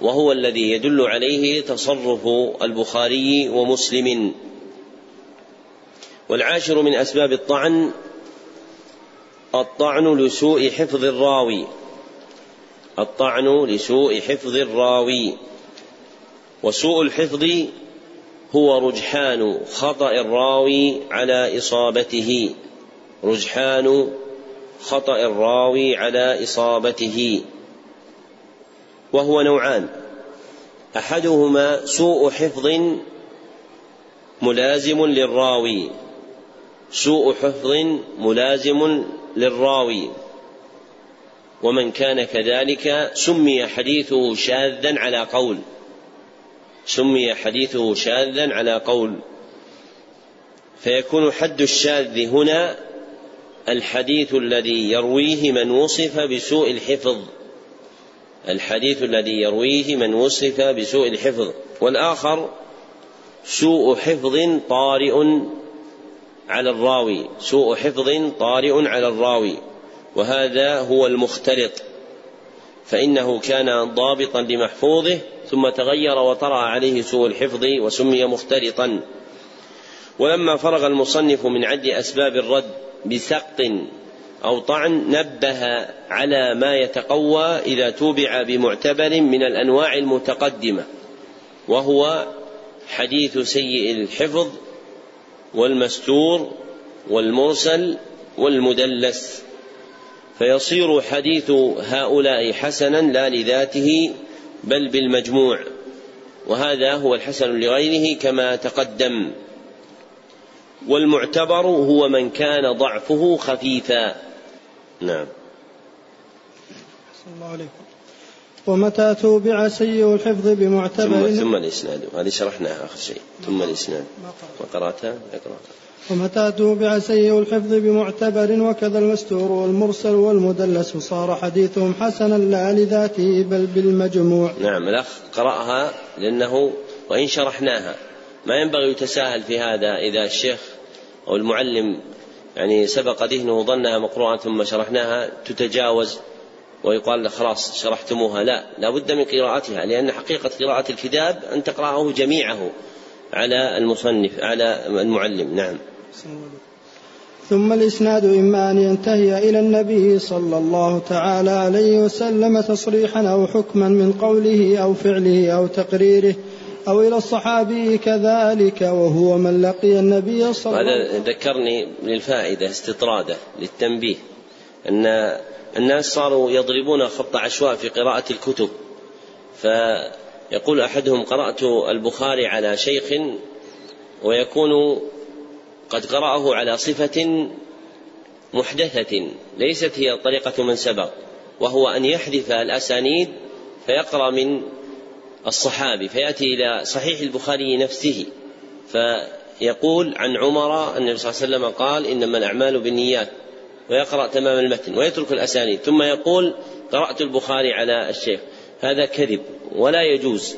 وهو الذي يدل عليه تصرف البخاري ومسلم. والعاشر من أسباب الطعن الطعن لسوء حفظ الراوي. الطعن لسوء حفظ الراوي. وسوء الحفظ هو رجحان خطأ الراوي على إصابته. رجحان خطأ الراوي على إصابته. وهو نوعان. أحدهما سوء حفظ ملازم للراوي. سوء حفظ ملازم للراوي. ومن كان كذلك سمي حديثه شاذا على قول. سمي حديثه شاذا على قول فيكون حد الشاذ هنا الحديث الذي يرويه من وصف بسوء الحفظ الحديث الذي يرويه من وصف بسوء الحفظ. والآخر سوء حفظ طارئ على الراوي سوء حفظ طارئ على الراوي وهذا هو المختلط فإنه كان ضابطا لمحفوظه ثم تغير وطرأ عليه سوء الحفظ وسمي مختلطا. ولما فرغ المصنف من عد أسباب الرد بسقط أو طعن نبه على ما يتقوى إذا توبع بمعتبر من الأنواع المتقدمة وهو حديث سيء الحفظ والمستور والمرسل والمدلس. فيصير حديث هؤلاء حسنا لا لذاته بل بالمجموع وهذا هو الحسن لغيره كما تقدم. والمعتبر هو من كان ضعفه خفيفا. نعم. الله عليكم. ومتى توبع سيء الحفظ بمعتبر؟ ثم, ثم الإسناد. هذه شرحناها آخر شيء. ثم الإسناد. ما قرأتها؟ اقرأتها ومتى توبع سيء الحفظ بمعتبر وكذا المستور والمرسل والمدلس صار حديثهم حسنا لا لذاته بل بالمجموع. نعم الأخ قرأها لأنه وإن شرحناها. ما ينبغي يتساهل في هذا إذا الشيخ أو المعلم يعني سبق ذهنه ظنها مقروءة ثم شرحناها تتجاوز ويقال خلاص شرحتموها. لا لا بد من قراءتها لأن حقيقة قراءة الكتاب أن تقرأه جميعه على المصنف على المعلم. نعم. ثم الإسناد إما أن ينتهي إلى النبي صلى الله تعالى عليه وسلم تصريحا أو حكما من قوله أو فعله أو تقريره أو إلى الصحابي كذلك وهو من لقي النبي صلى الله عليه وسلم هذا ذكرني للفائدة استطرادة للتنبيه. أن الناس صاروا يضربون خط عشواء في قراءة الكتب. فيقول أحدهم قرأت البخاري على شيخ ويكون قد قرأه على صفة محدثة ليست هي طريقة من سبق وهو أن يحذف الأسانيد فيقرأ من الصحابي فيأتي إلى صحيح البخاري نفسه فيقول عن عمر أن النبي صلى الله عليه وسلم قال إنما الأعمال بالنيات ويقرأ تمام المتن ويترك الأسانيد ثم يقول قرأت البخاري على الشيخ هذا كذب ولا يجوز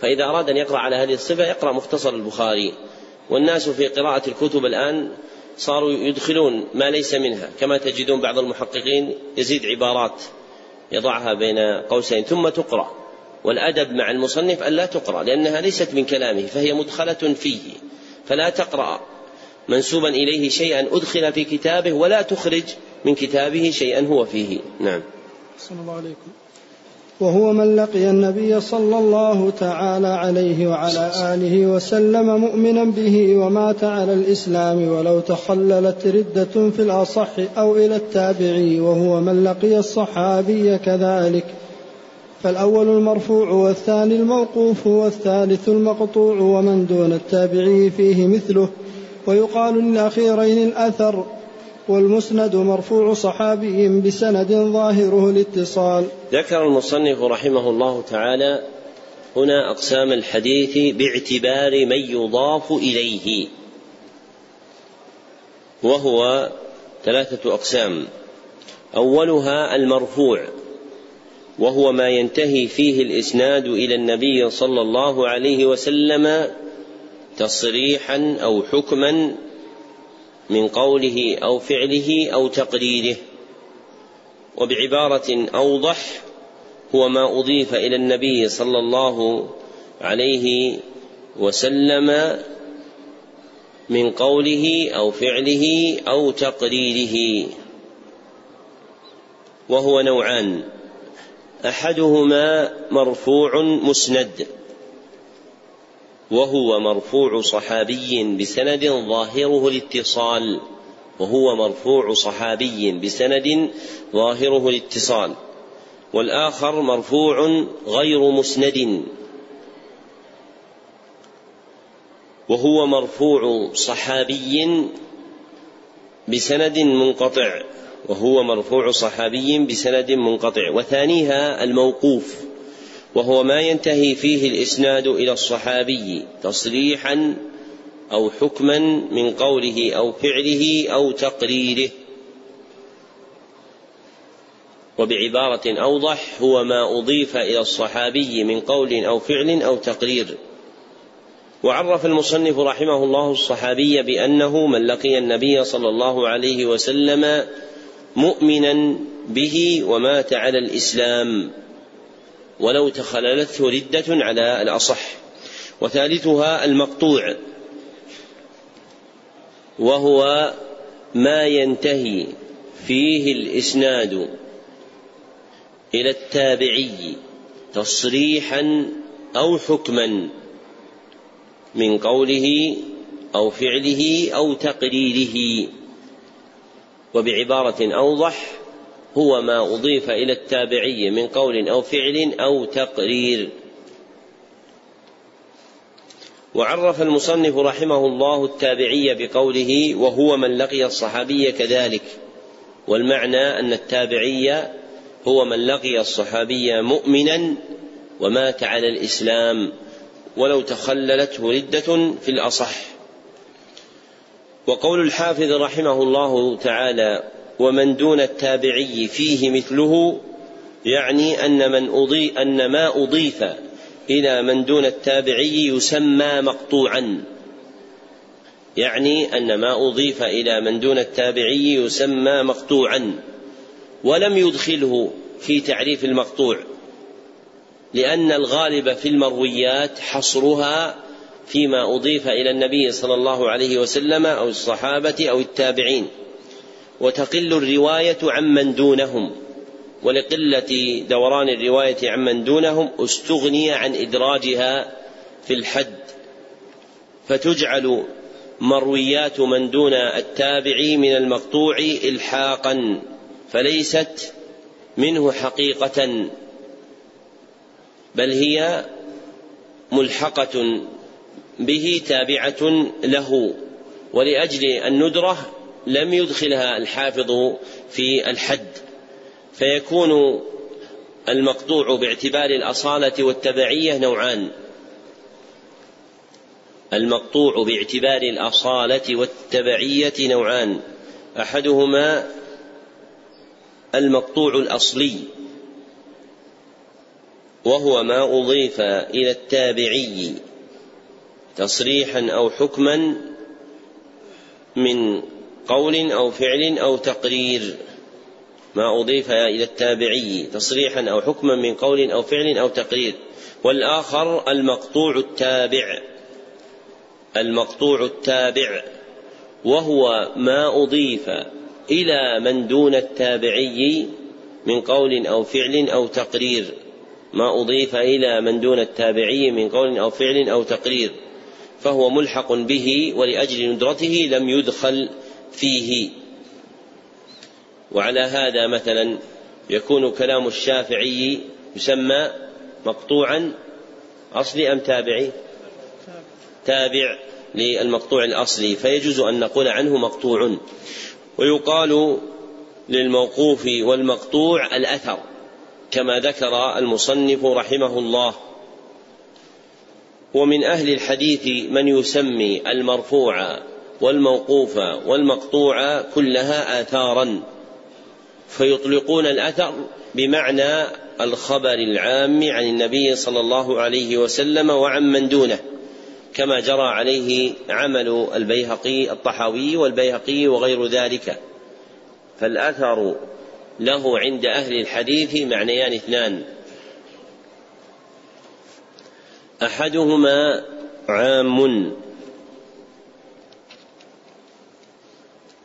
فإذا أراد أن يقرأ على هذه الصفة يقرأ مختصر البخاري. والناس في قراءة الكتب الآن صاروا يدخلون ما ليس منها كما تجدون بعض المحققين يزيد عبارات يضعها بين قوسين ثم تقرأ. والأدب مع المصنف أن لا تقرأ لأنها ليست من كلامه فهي مدخلة فيه فلا تقرأ منسوبا إليه شيئا أدخل في كتابه ولا تخرج من كتابه شيئا هو فيه. نعم. صلى الله عليكم. وهو من لقي النبي صلى الله تعالى عليه وعلى آله وسلم مؤمنا به ومات على الإسلام ولو تخللت ردة في الأصح أو إلى التابعي وهو من لقي الصحابي كذلك. فالأول المرفوع والثاني الموقوف والثالث المقطوع ومن دون التابعي فيه مثله. ويقال للأخيرين الأثر والمسند مرفوع صحابي بسند ظاهره الاتصال ذكر المصنف رحمه الله تعالى هنا أقسام الحديث باعتبار من يضاف إليه. وهو ثلاثة أقسام. أولها المرفوع وهو ما ينتهي فيه الإسناد إلى النبي صلى الله عليه وسلم تصريحا أو حكما من قوله أو فعله أو تقريره وبعبارة أوضح هو ما أضيف إلى النبي صلى الله عليه وسلم من قوله أو فعله أو تقريره. وهو نوعان أحدهما مرفوع مسند وهو مرفوع صحابي بسند ظاهره الاتصال. وهو مرفوع صحابي بسند ظاهره الاتصال. والآخر مرفوع غير مسند. وهو مرفوع صحابي بسند منقطع. وهو مرفوع صحابي بسند منقطع. وثانيها الموقوف. وهو ما ينتهي فيه الإسناد إلى الصحابي تصريحا أو حكما من قوله أو فعله أو تقريره. وبعبارة أوضح هو ما أضيف إلى الصحابي من قول أو فعل أو تقرير. وعرف المصنف رحمه الله الصحابي بأنه من لقي النبي صلى الله عليه وسلم مؤمنا به ومات على الإسلام. ولو تخللته ردة على الأصح. وثالثها المقطوع وهو ما ينتهي فيه الإسناد إلى التابعي تصريحا أو حكما من قوله أو فعله أو تقريره. وبعبارة أوضح هو ما أضيف إلى التابعي من قول أو فعل أو تقرير. وعرف المصنف رحمه الله التابعي بقوله وهو من لقي الصحابي كذلك. والمعنى أن التابعي هو من لقي الصحابي مؤمنا ومات على الإسلام ولو تخللته ردة في الأصح. وقول الحافظ رحمه الله تعالى ومن دون التابعي فيه مثله يعني أن من أضي أن ما أضيف إلى من دون التابعي يسمى مقطوعا. يعني أن ما أضيف إلى من دون التابعي يسمى مقطوعا ولم يدخله في تعريف المقطوع لأن الغالب في المرويات حصرها فيما أضيف إلى النبي صلى الله عليه وسلم أو الصحابة أو التابعين. وتقل الرواية عمن دونهم ولقلة دوران الرواية عمن دونهم استغني عن إدراجها في الحد. فتجعل مرويات من دون التابع من المقطوع إلحاقا فليست منه حقيقة بل هي ملحقة به تابعة له. ولأجل الندرة لم يدخلها الحافظ في الحد فيكون المقطوع باعتبار الأصالة والتبعية نوعان. المقطوع باعتبار الأصالة والتبعية نوعان. أحدهما المقطوع الأصلي وهو ما أضيف إلى التابعي تصريحا أو حكما من قول أو فعل أو تقرير. ما أضيف إلى التابعي تصريحا أو حكما من قول أو فعل أو تقرير. والآخر المقطوع التابع. المقطوع التابع. وهو ما أضيف إلى من دون التابعي من قول أو فعل أو تقرير. ما أضيف إلى من دون التابعي من قول أو فعل أو تقرير. فهو ملحق به ولأجل ندرته لم يدخل فيه. وعلى هذا مثلا يكون كلام الشافعي يسمى مقطوعا. أصلي أم تابعي؟ تابع للمقطوع الأصلي. فيجوز أن نقول عنه مقطوع. ويقال للموقوف والمقطوع الأثر كما ذكر المصنف رحمه الله. ومن أهل الحديث من يسمي المرفوع والموقوف والمقطوع كلها آثارا فيطلقون الأثر بمعنى الخبر العام عن النبي صلى الله عليه وسلم وعن من دونه كما جرى عليه عمل البيهقي الطحاوي والبيهقي وغير ذلك. فالأثر له عند أهل الحديث معنيان اثنان. أحدهما عام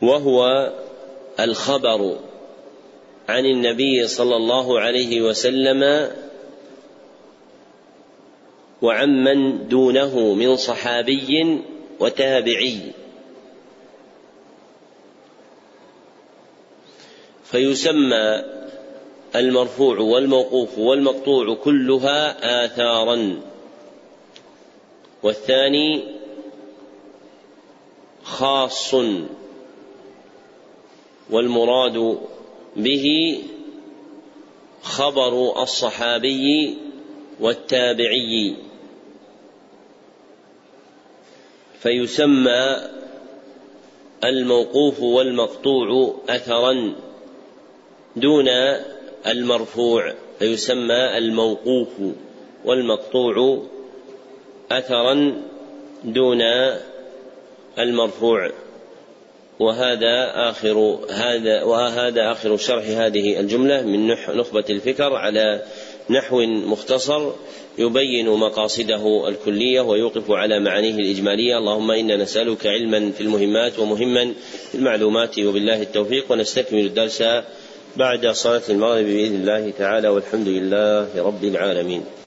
وهو الخبر عن النبي صلى الله عليه وسلم وعمن دونه من صحابي وتابعي. فيسمى المرفوع والموقوف والمقطوع كلها آثارا. والثاني خاص. والمراد به خبر الصحابي والتابعي. فيسمى الموقوف والمقطوع اثرا دون المرفوع. فيسمى الموقوف والمقطوع اثرا دون المرفوع. وهذا آخر هذا وهذا آخر شرح هذه الجملة من نخبة الفكر على نحو مختصر يبين مقاصده الكلية ويوقف على معانيه الإجمالية. اللهم إنا نسألك علما في المهمات ومهما في المعلومات. وبالله التوفيق. ونستكمل الدرس بعد صلاة المغرب بإذن الله تعالى. والحمد لله رب العالمين.